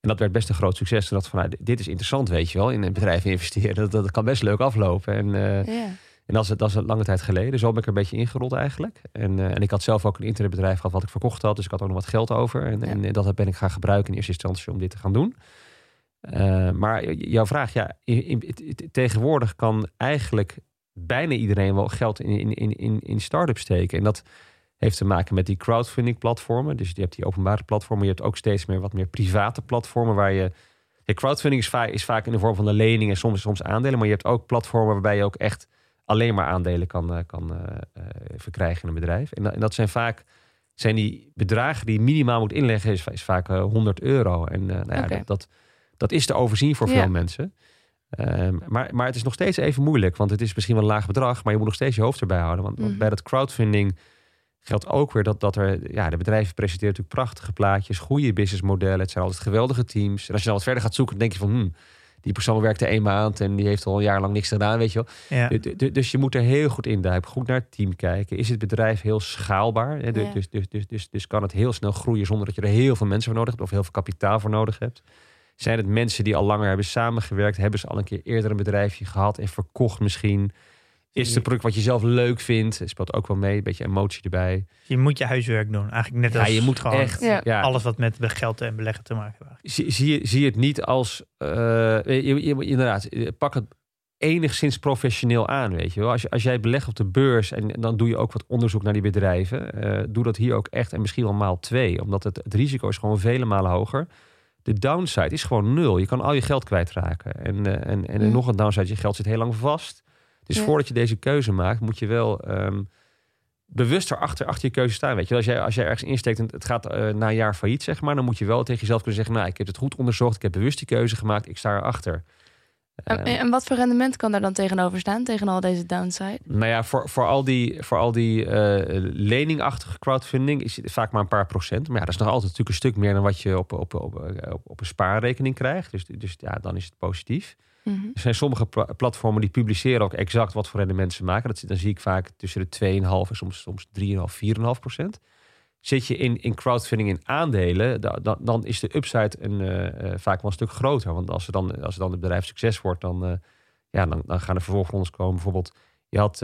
En dat werd best een groot succes. Dacht ik van, nou, dit is interessant, weet je wel. In een bedrijf investeren, dat, dat kan best leuk aflopen. En, eh, Ja. en dat is, dat is een lange tijd geleden. Zo ben ik er een beetje ingerold eigenlijk. En, eh, en ik had zelf ook een internetbedrijf gehad wat ik verkocht had. Dus ik had ook nog wat geld over. En, en dat ben ik gaan gebruiken in eerste instantie om dit te gaan doen. Eh, maar jouw vraag, ja, in, tegenwoordig kan eigenlijk bijna iedereen wel geld in, in, in, in, in start-ups steken. En dat heeft te maken met die crowdfunding platformen. Dus je hebt die openbare platformen, je hebt ook steeds meer wat meer private platformen waar je. Ja, crowdfunding is vaak, is vaak in de vorm van een lening en soms, soms aandelen. Maar je hebt ook platformen waarbij je ook echt alleen maar aandelen kan, eh, kan eh, eh, verkrijgen in een bedrijf. En dat, en dat zijn vaak zijn die bedragen die je minimaal moet inleggen, is, is vaak eh, 100 euro. En nou ja, dat, dat, dat is te overzien voor Ja. veel mensen. Ehm, maar, maar het is nog steeds even moeilijk, want het is misschien wel een laag bedrag, maar je moet nog steeds je hoofd erbij houden. Want, want Mhm. bij dat crowdfunding geldt ook weer dat, dat er, ja, de bedrijven presenteren natuurlijk prachtige plaatjes, goede businessmodellen. Het zijn altijd geweldige teams. En als je dan wat verder gaat zoeken, dan denk je van, hmm, die persoon werkte één maand en die heeft al een jaar lang niks gedaan, weet je wel. Ja. Dus je moet er heel goed induiken, goed naar het team kijken. Is het bedrijf heel schaalbaar? Ja. Dus, dus, dus, dus, dus kan het heel snel groeien zonder dat je er heel veel mensen voor nodig hebt of heel veel kapitaal voor nodig hebt? Zijn het mensen die al langer hebben samengewerkt? Hebben ze al een keer eerder een bedrijfje gehad en verkocht misschien? Is het een product wat je zelf leuk vindt? Speelt ook wel mee. Een beetje emotie erbij. Je moet je huiswerk doen. Eigenlijk net Ja, als je moet gewoon echt... Ja. Ja. alles wat met geld en beleggen te maken heeft. Zie, zie, het niet als... eh, je, je, inderdaad, pak het enigszins professioneel aan, weet je wel. Als, je, als jij belegt op de beurs en dan doe je ook wat onderzoek naar die bedrijven. eh, doe dat hier ook echt en misschien wel maal twee. Omdat het, het risico is gewoon vele malen hoger. De downside is gewoon nul. Je kan al je geld kwijtraken. En, eh, en, en Ja. nog een downside, je geld zit heel lang vast. Dus Ja. voordat je deze keuze maakt, moet je wel... ehm, bewuster achter, achter je keuze staan. Weet je, als jij, als jij ergens insteekt en het gaat eh, na een jaar failliet, zeg maar, dan moet je wel tegen jezelf kunnen zeggen: Nou, ik heb het goed onderzocht, ik heb bewust die keuze gemaakt, ik sta erachter. En, Eh, en wat voor rendement kan daar dan tegenover staan, tegen al deze downside? nou ja, voor, voor al die, voor al die eh, leningachtige crowdfunding is het vaak maar een paar procent. Maar ja, dat is nog altijd natuurlijk een stuk meer dan wat je op, op, op, op, op een spaarrekening krijgt. Dus, dus ja, dan is het positief. Mhm. Er zijn sommige pla- platformen die publiceren ook exact wat voor rendement ze maken. Dat, dan zie ik vaak tussen de 2,5 en soms, soms 3,5, 4,5 procent. Zit je in, in crowdfunding in aandelen, da- da- dan is de upside een, eh, eh, vaak wel een stuk groter. Want als er dan, als dan het bedrijf succes wordt, dan, eh, ja, dan, dan gaan er vervolgrondes komen. Bijvoorbeeld, je had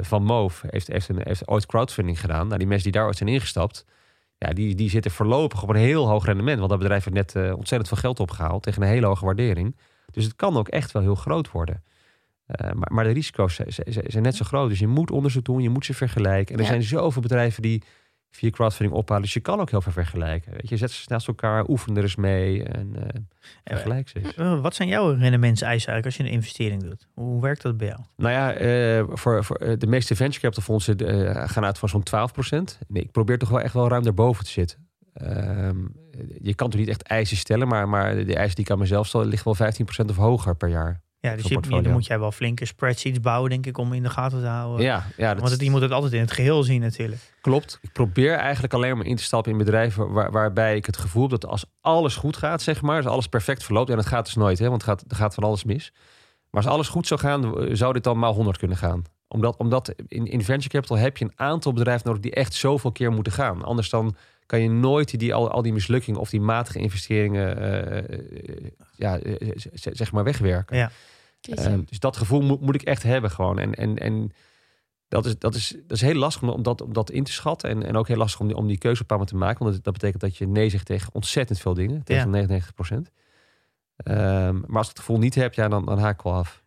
Van Moof, heeft, heeft, een, heeft ooit crowdfunding gedaan. Nou, die mensen die daar ooit zijn ingestapt, ja, die, die zitten voorlopig op een heel hoog rendement. Want dat bedrijf heeft net ontzettend veel geld opgehaald tegen een hele hoge waardering. Dus het kan ook echt wel heel groot worden. Eh, maar, maar de risico's zijn, zijn- zijn net zo groot. Dus je moet onderzoek doen, je moet ze vergelijken. En er Ja. zijn zoveel bedrijven die via crowdfunding ophalen. Dus je kan ook heel veel vergelijken. Weet je, zet ze naast elkaar, oefen er eens mee en eh vergelijk ze eens. Eh, Wat zijn jouw rendementseisen eigenlijk als je een investering doet? Hoe werkt dat bij jou? Nou ja, voor, voor de meeste venture capital fondsen gaan uit van zo'n 12 Nee, ik probeer toch wel echt wel ruim daarboven te zitten. Ehm, je kan toch niet echt eisen stellen, maar, maar de eisen die ik aan mezelf stel, ligt wel 15% of hoger per jaar. Ja, dus je, dan moet jij wel flinke spreadsheets bouwen, denk ik, om in de gaten te houden. Ja, ja Want het, je moet het altijd in het geheel zien natuurlijk. Klopt. Ik probeer eigenlijk alleen maar in te stappen in bedrijven waar, waarbij ik het gevoel heb dat als alles goed gaat, zeg maar, als alles perfect verloopt, en dat gaat dus nooit, hè, want het gaat, er gaat van alles mis. Maar als alles goed zou gaan, eh, zou dit dan maar 100 kunnen gaan. Omdat, omdat in, in venture capital heb je een aantal bedrijven nodig die echt zoveel keer moeten gaan. Anders dan kan je nooit die, al, al die mislukkingen of die matige investeringen eh, eh, ja, eh, zeg maar wegwerken. Ja. Ehm, dus dat gevoel moet, moet ik echt hebben gewoon. En, en, en dat, is, dat, is, dat is heel lastig om, om, dat, om dat in te schatten. En, en ook heel lastig om die, om die keuze op een te maken. Want dat, dat betekent dat je nee zegt tegen ontzettend veel dingen. Tegen 99 procent. Ehm, maar als ik het gevoel niet heb, ja, dan, dan haak ik wel af.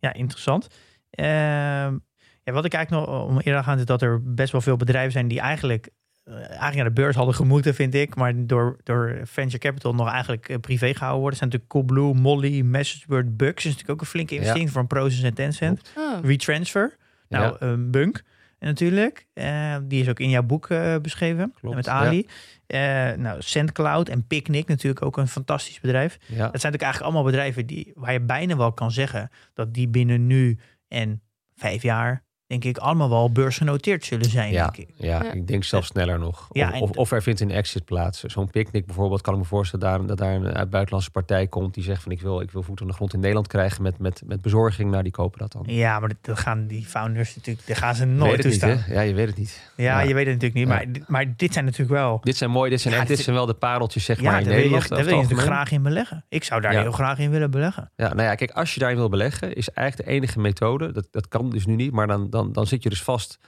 Ja, interessant. Ehm, ja, wat ik eigenlijk nog om eerder aan is dat er best wel veel bedrijven zijn die eigenlijk, eigenlijk naar de beurs hadden gemoeten, vind ik. Maar door, door venture capital nog eigenlijk eh, privé gehouden worden. Er zijn natuurlijk Coolblue, Molly, MessageBird, Bucks. is natuurlijk ook een flinke investering van Proces en Tencent. Oh. Retransfer. Nou, Ja. ehm, Bunk natuurlijk. Eh, die is ook in jouw boek eh, beschreven. Klopt, met Ali. Eh, nou, SendCloud en Picnic natuurlijk ook een fantastisch bedrijf. Ja. Dat zijn natuurlijk eigenlijk allemaal bedrijven die, waar je bijna wel kan zeggen dat die binnen nu en vijf jaar, denk ik, allemaal wel beursgenoteerd zullen zijn. Ja, Denk ik. ja, Ja. ik denk zelfs sneller nog. Ja, of, of, of er vindt een exit plaats. Zo'n picknick bijvoorbeeld, kan ik me voorstellen daar, dat daar een uit buitenlandse partij komt die zegt van ik wil, ik wil voet aan de grond in Nederland krijgen met, met, met bezorging. Nou, die kopen dat dan. Ja, maar dat- gaan die founders natuurlijk, dat gaan ze Weet nooit het niet, toestaan. hè? Ja, je weet het niet. ja, Ja. je weet het natuurlijk niet. Maar, dit- maar dit zijn natuurlijk wel. Dit zijn mooi, dit zijn, Ja, echt, dit- dit zijn wel de pareltjes zeg Ja, maar daar in wil je, daar wil je het natuurlijk graag in beleggen. Ik zou daar Ja. heel graag in willen beleggen. Ja, nou ja, kijk, als je daarin wil beleggen, is eigenlijk de enige methode, dat, dat kan dus nu niet, maar dan, dan, dan zit je dus vast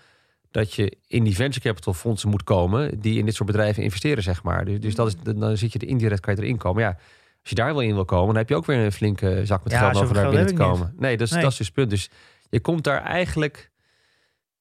dat je in die venture capital fondsen moet komen die in dit soort bedrijven investeren, zeg maar. Dus, dus dat is, dan zit je er indirect, kan je erin komen. Ja, als je daar wil in wil komen, dan heb je ook weer een flinke zak met Ja, geld over daar binnen te komen. Nee, dat is, Nee. dat is dus het punt. Dus je komt daar eigenlijk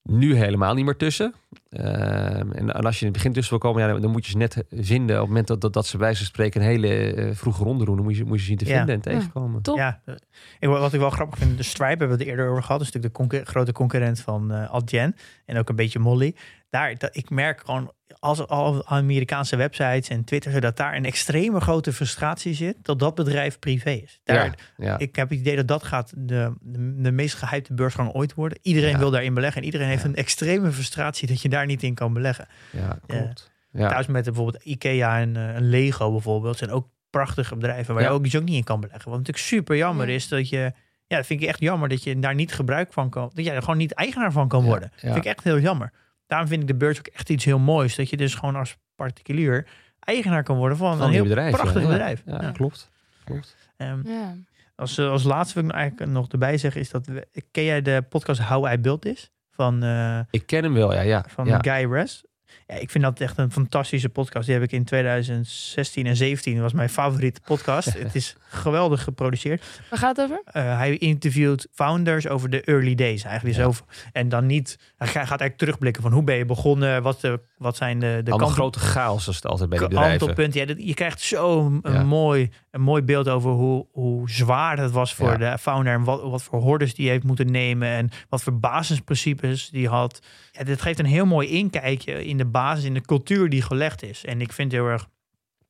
nu helemaal niet meer tussen. Ehm, en, en als je in het begin tussen wil komen, ja, dan, dan moet je ze net vinden. Op het moment dat, dat, dat ze bij ze spreken een hele eh, vroege ronde doen, dan moet je, moet je ze zien te Ja. vinden en tegenkomen. Top. Ja, eh, ik, wat ik wel grappig vind, de Stripe hebben we het eerder over gehad. Dat is natuurlijk de concur- grote concurrent van eh Adyen. En ook een beetje Molly. Daar, dat, ik merk gewoon, als al Amerikaanse websites en Twitter, dat daar een extreme grote frustratie zit, dat dat bedrijf privé is. Daar, Ja, ja. Ik heb het idee dat dat gaat de, de, de meest gehypte beursgang ooit worden. Iedereen Ja. wil daarin beleggen. En iedereen heeft Ja. een extreme frustratie dat je daar niet in kan beleggen. Ja, klopt. Ja. Thuis met bijvoorbeeld Ikea en, eh, en Lego bijvoorbeeld. zijn ook prachtige bedrijven waar Ja. je ook, dus ook niet in kan beleggen. Wat natuurlijk super jammer Ja. is dat je... Ja, dat vind ik echt jammer dat je daar niet gebruik van kan... Dat jij er gewoon niet eigenaar van kan Ja, worden. ja. vind ik echt heel jammer. Daarom vind ik de beurs ook echt iets heel moois. Dat je dus gewoon als particulier eigenaar kan worden van, Van een heel bedrijven, prachtig ja. bedrijf. Ja, Ja. klopt. klopt. Ehm, Ja. Als, eh, als laatste wil ik nou eigenlijk nog erbij zeggen, is dat... We, ken jij de podcast How I Built This? Van, eh, Ik ken hem wel, ja. ja. van ja. Guy Res. Ja, ik vind dat echt een fantastische podcast. Die heb ik in 2016 en 17 was mijn favoriete podcast. het is geweldig geproduceerd. Waar gaat het over? Uh, hij interviewt founders over de early days eigenlijk. Ja. Dus over, en dan niet, hij gaat eigenlijk terugblikken van hoe ben je begonnen, wat, de, wat zijn de, de grote chaos als het altijd bij die bedrijven. Ja, dat- je krijgt zo een, Ja. mooi, een mooi beeld over hoe, hoe zwaar het was voor Ja. de founder en wat, wat voor hordes die heeft moeten nemen en wat voor basisprincipes die had. Ja, dit geeft een heel mooi inkijkje in de basis, in de cultuur die gelegd is. En ik vind heel erg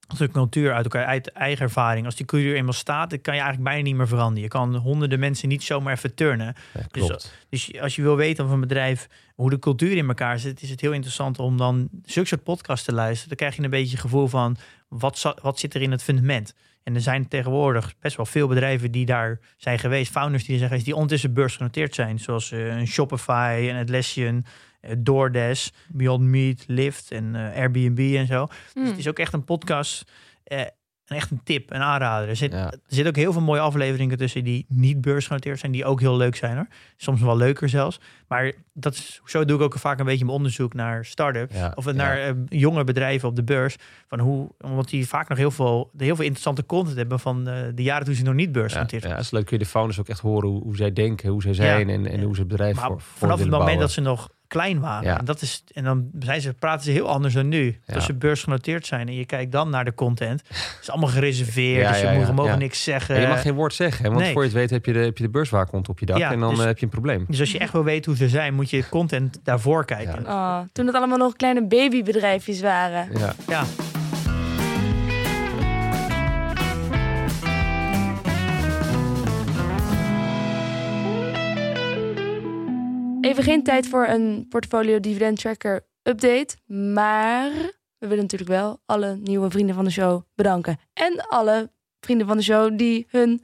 als een cultuur uit elkaar, uit eigen ervaring. Als die cultuur eenmaal staat, dan kan je eigenlijk bijna niet meer veranderen. Je kan honderden mensen niet zomaar even turnen. Ja, klopt. Dus als je wil weten van een bedrijf hoe de cultuur in elkaar zit, is het heel interessant om dan zulke soort podcasts te luisteren. Dan krijg je een beetje het gevoel van wat, wat zit er in het fundament. En er zijn tegenwoordig best wel veel bedrijven die daar zijn geweest. Founders die er zijn geweest, die ondertussen beursgenoteerd zijn. Zoals eh, een Shopify, een Atlassian, DoorDash, Beyond Meat, Lyft en eh, Airbnb en zo. Dus Hmm. het is ook echt een podcast, eh, een echt een tip, een aanrader. Er zit, Ja. er zitten ook heel veel mooie afleveringen tussen die niet beursgenoteerd zijn, die ook heel leuk zijn hoor. Soms wel leuker zelfs. Maar dat is, zo doe ik ook vaak een beetje mijn onderzoek naar start-ups. Ja, of ja. naar eh, jonge bedrijven op de beurs. Van hoe, omdat die vaak nog heel veel, heel veel interessante content hebben van eh, de jaren toen ze nog niet Ja, beursgenoteerd ja, het is leuk. Kun je de founders ook echt horen hoe, hoe zij denken, hoe zij zijn en, en hoe ze het bedrijf Maar voor, voor vanaf het moment bouwen. dat ze nog klein waren. Ja. En, dat is, en dan zijn ze, praten ze heel anders dan nu. Ja. Als ze beursgenoteerd zijn en je kijkt dan naar de content. Het is allemaal gereserveerd. Ja, dus je ja, mogen, ja, mogen ja. niks zeggen. Je mag geen woord zeggen, hè, want nee. voor je het weet heb je de, heb je de beurswaakhond op je dak Ja, en dan dus- eh, heb je een probleem. Dus als je echt wil weten hoe ze zijn, moet je content daarvoor kijken. Oh, toen het allemaal nog kleine babybedrijfjes waren. Ja. Even geen tijd voor een portfolio dividend tracker update. Maar we willen natuurlijk wel alle nieuwe vrienden van de show bedanken. En alle vrienden van de show die hun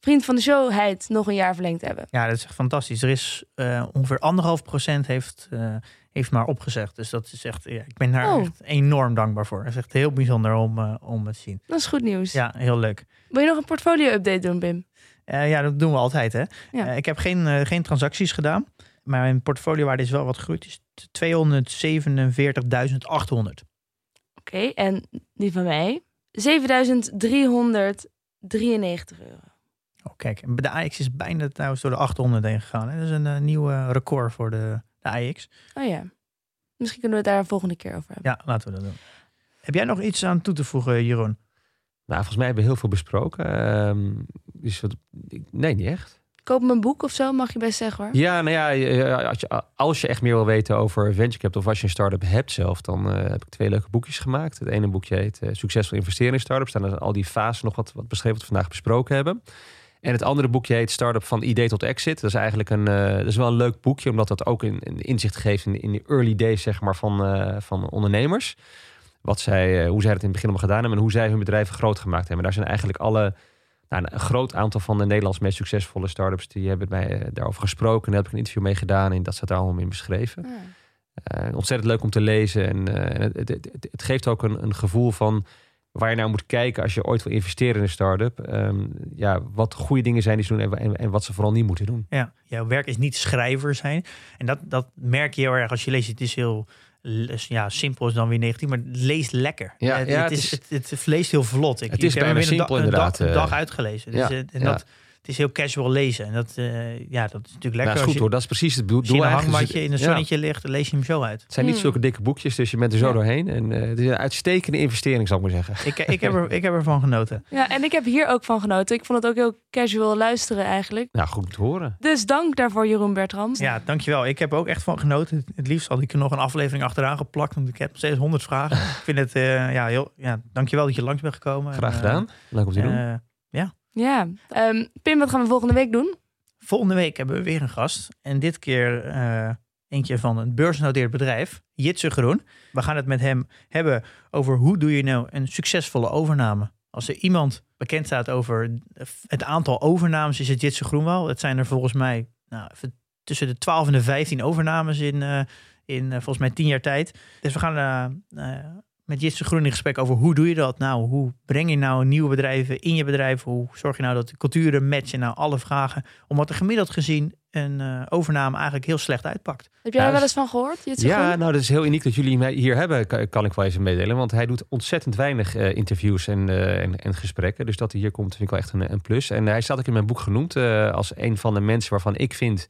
vriend van de showheid nog een jaar verlengd hebben. Ja, dat is echt fantastisch. Er is eh, ongeveer anderhalf procent heeft, eh, heeft maar opgezegd. Dus dat is echt, ja, ik ben daar Oh. echt enorm dankbaar voor. Het is echt heel bijzonder om, eh, om het te zien. Dat is goed nieuws. Ja, heel leuk. Wil je nog een portfolio update doen, Bim? Ja, dat doen we altijd. Hè? Ja. Ik heb geen, geen transacties gedaan. Maar mijn portfoliowaarde is wel wat gegroeid. Het is 247.800. Oké, en die van mij? 7393 euro. Oh, kijk, en bij de AX is bijna trouwens door de 800 heen gegaan. Hè? Dat is een eh, nieuw eh, record voor de, de AX. Oh ja. Misschien kunnen we het daar een volgende keer over hebben. Ja, laten we dat doen. Heb jij nog iets aan toe te voegen, Jeroen? Nou, volgens mij hebben we heel veel besproken. Ehm, dus wat, ik- nee, niet echt. Koop een boek of zo, mag je best zeggen hoor. Ja, nou ja, als je, echt meer wil weten over venture capital of als je een start-up hebt zelf, dan eh, heb ik twee leuke boekjes gemaakt. Het ene boekje heet eh, Succesvol investeren in startups. Daar staan al die fasen nog wat, wat beschreven wat we vandaag besproken hebben. En het andere boekje heet Startup van idee tot exit. Dat is eigenlijk een, eh, dat is wel een leuk boekje, omdat dat ook een, inzicht geeft in, in de early days zeg maar, van, van ondernemers. Wat zij, hoe zij het in het begin allemaal gedaan hebben en hoe zij hun bedrijven groot gemaakt hebben. Daar zijn eigenlijk alle, nou, een groot aantal van de Nederlands meest succesvolle startups die hebben mij eh, daarover gesproken. En daar heb ik een interview mee gedaan en dat staat daar allemaal in beschreven. Ah. Eh, ontzettend leuk om te lezen. En eh, het, het, het geeft ook een, een gevoel van waar je naar moet kijken als je ooit wil investeren in een start-up. Ehm, ja, wat goede dingen zijn die ze doen en, en, en wat ze vooral niet moeten doen. Ja, jouw werk is niet schrijver zijn. En dat, dat merk je heel erg als je leest. Het is heel ja, simpel is dan weer negatief, maar het leest lekker. Ja, het, ja, het, het is, het, het leest heel vlot. Ik, Het is ik heb bijna in een simpel da- een inderdaad, dag, een eh. dag uitgelezen. Dus Ja, het, en ja. dat, het is heel casual lezen. En dat, eh, ja, dat is natuurlijk lekker. Nou, is goed je, hoor, dat is precies het doel. als je in een hangmatje in een Ja. zonnetje ligt, dan lees je hem zo uit. Het zijn niet Hmm. zulke dikke boekjes, dus je bent er zo Ja. doorheen. En eh, het is een uitstekende investering, zal ik maar zeggen. Ik, ik, heb er, ik heb ervan genoten. Ja, en ik heb hier ook van genoten. Ik vond het ook heel casual luisteren eigenlijk. Nou, goed te horen. Dus dank daarvoor, Jeroen Bertram. Ja, dankjewel. Ik heb ook echt van genoten. Het liefst had ik er nog een aflevering achteraan geplakt, want ik heb nog steeds honderd vragen. ik vind het, eh, ja, heel, ja, dankjewel dat je langs bent gekomen. Graag En, gedaan. Leuk om te doen. Ja. Ehm, Pim, wat gaan we volgende week doen? Volgende week hebben we weer een gast. En dit keer eh, eentje van een beursgenoteerd bedrijf, Jitse Groen. We gaan het met hem hebben over hoe doe je nou een succesvolle overname. Als er iemand bekend staat over het aantal overnames, is het Jitse Groen wel. Het zijn er volgens mij nou, tussen de 12 en de 15 overnames in, eh, in eh, volgens mij 10 jaar tijd. Dus we gaan met Jitse Groen in gesprek over hoe doe je dat nou? Hoe breng je nou nieuwe bedrijven in je bedrijf? Hoe zorg je nou dat de culturen matchen? Nou, alle vragen. Omdat er gemiddeld gezien een uh, overname eigenlijk heel slecht uitpakt. Heb jij daar wel eens van gehoord? Jitse ja, Groen? nou dat is heel uniek dat jullie mij hier hebben, kan, kan ik wel even meedelen. Want hij doet ontzettend weinig uh, interviews en, uh, en, en, gesprekken. Dus dat hij hier komt vind ik wel echt een, een plus. En hij staat ook in mijn boek genoemd als een van de mensen waarvan ik vind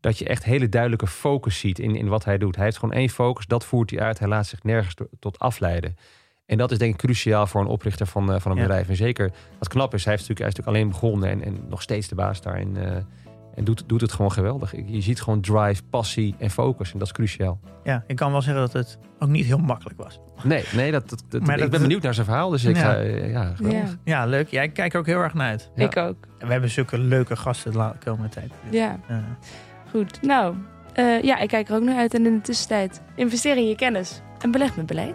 dat je echt hele duidelijke focus ziet in, in wat hij doet. Hij heeft gewoon één focus, dat voert hij uit. Hij laat zich nergens tot afleiden. En dat is denk ik cruciaal voor een oprichter van, uh, van een ja. bedrijf. En zeker wat knap is, hij, heeft natuurlijk, hij is natuurlijk alleen begonnen en, en nog steeds de baas daar. En, uh, en doet, doet het gewoon geweldig. Je ziet gewoon drive, passie en focus. En dat is cruciaal. Ja, ik kan wel zeggen dat het ook niet heel makkelijk was. Nee, nee dat, dat, dat maar ik dat, ben benieuwd naar zijn verhaal. Dus ik ja. ga, ja, geweldig. Ja. ja, leuk. Jij ja, kijkt er ook heel erg naar uit. Ik ook. En we hebben zulke leuke gasten de komende tijd. Ja. Goed, nou, uh, ja, ik kijk er ook naar uit. En in de tussentijd investeer in je kennis en beleg met beleid.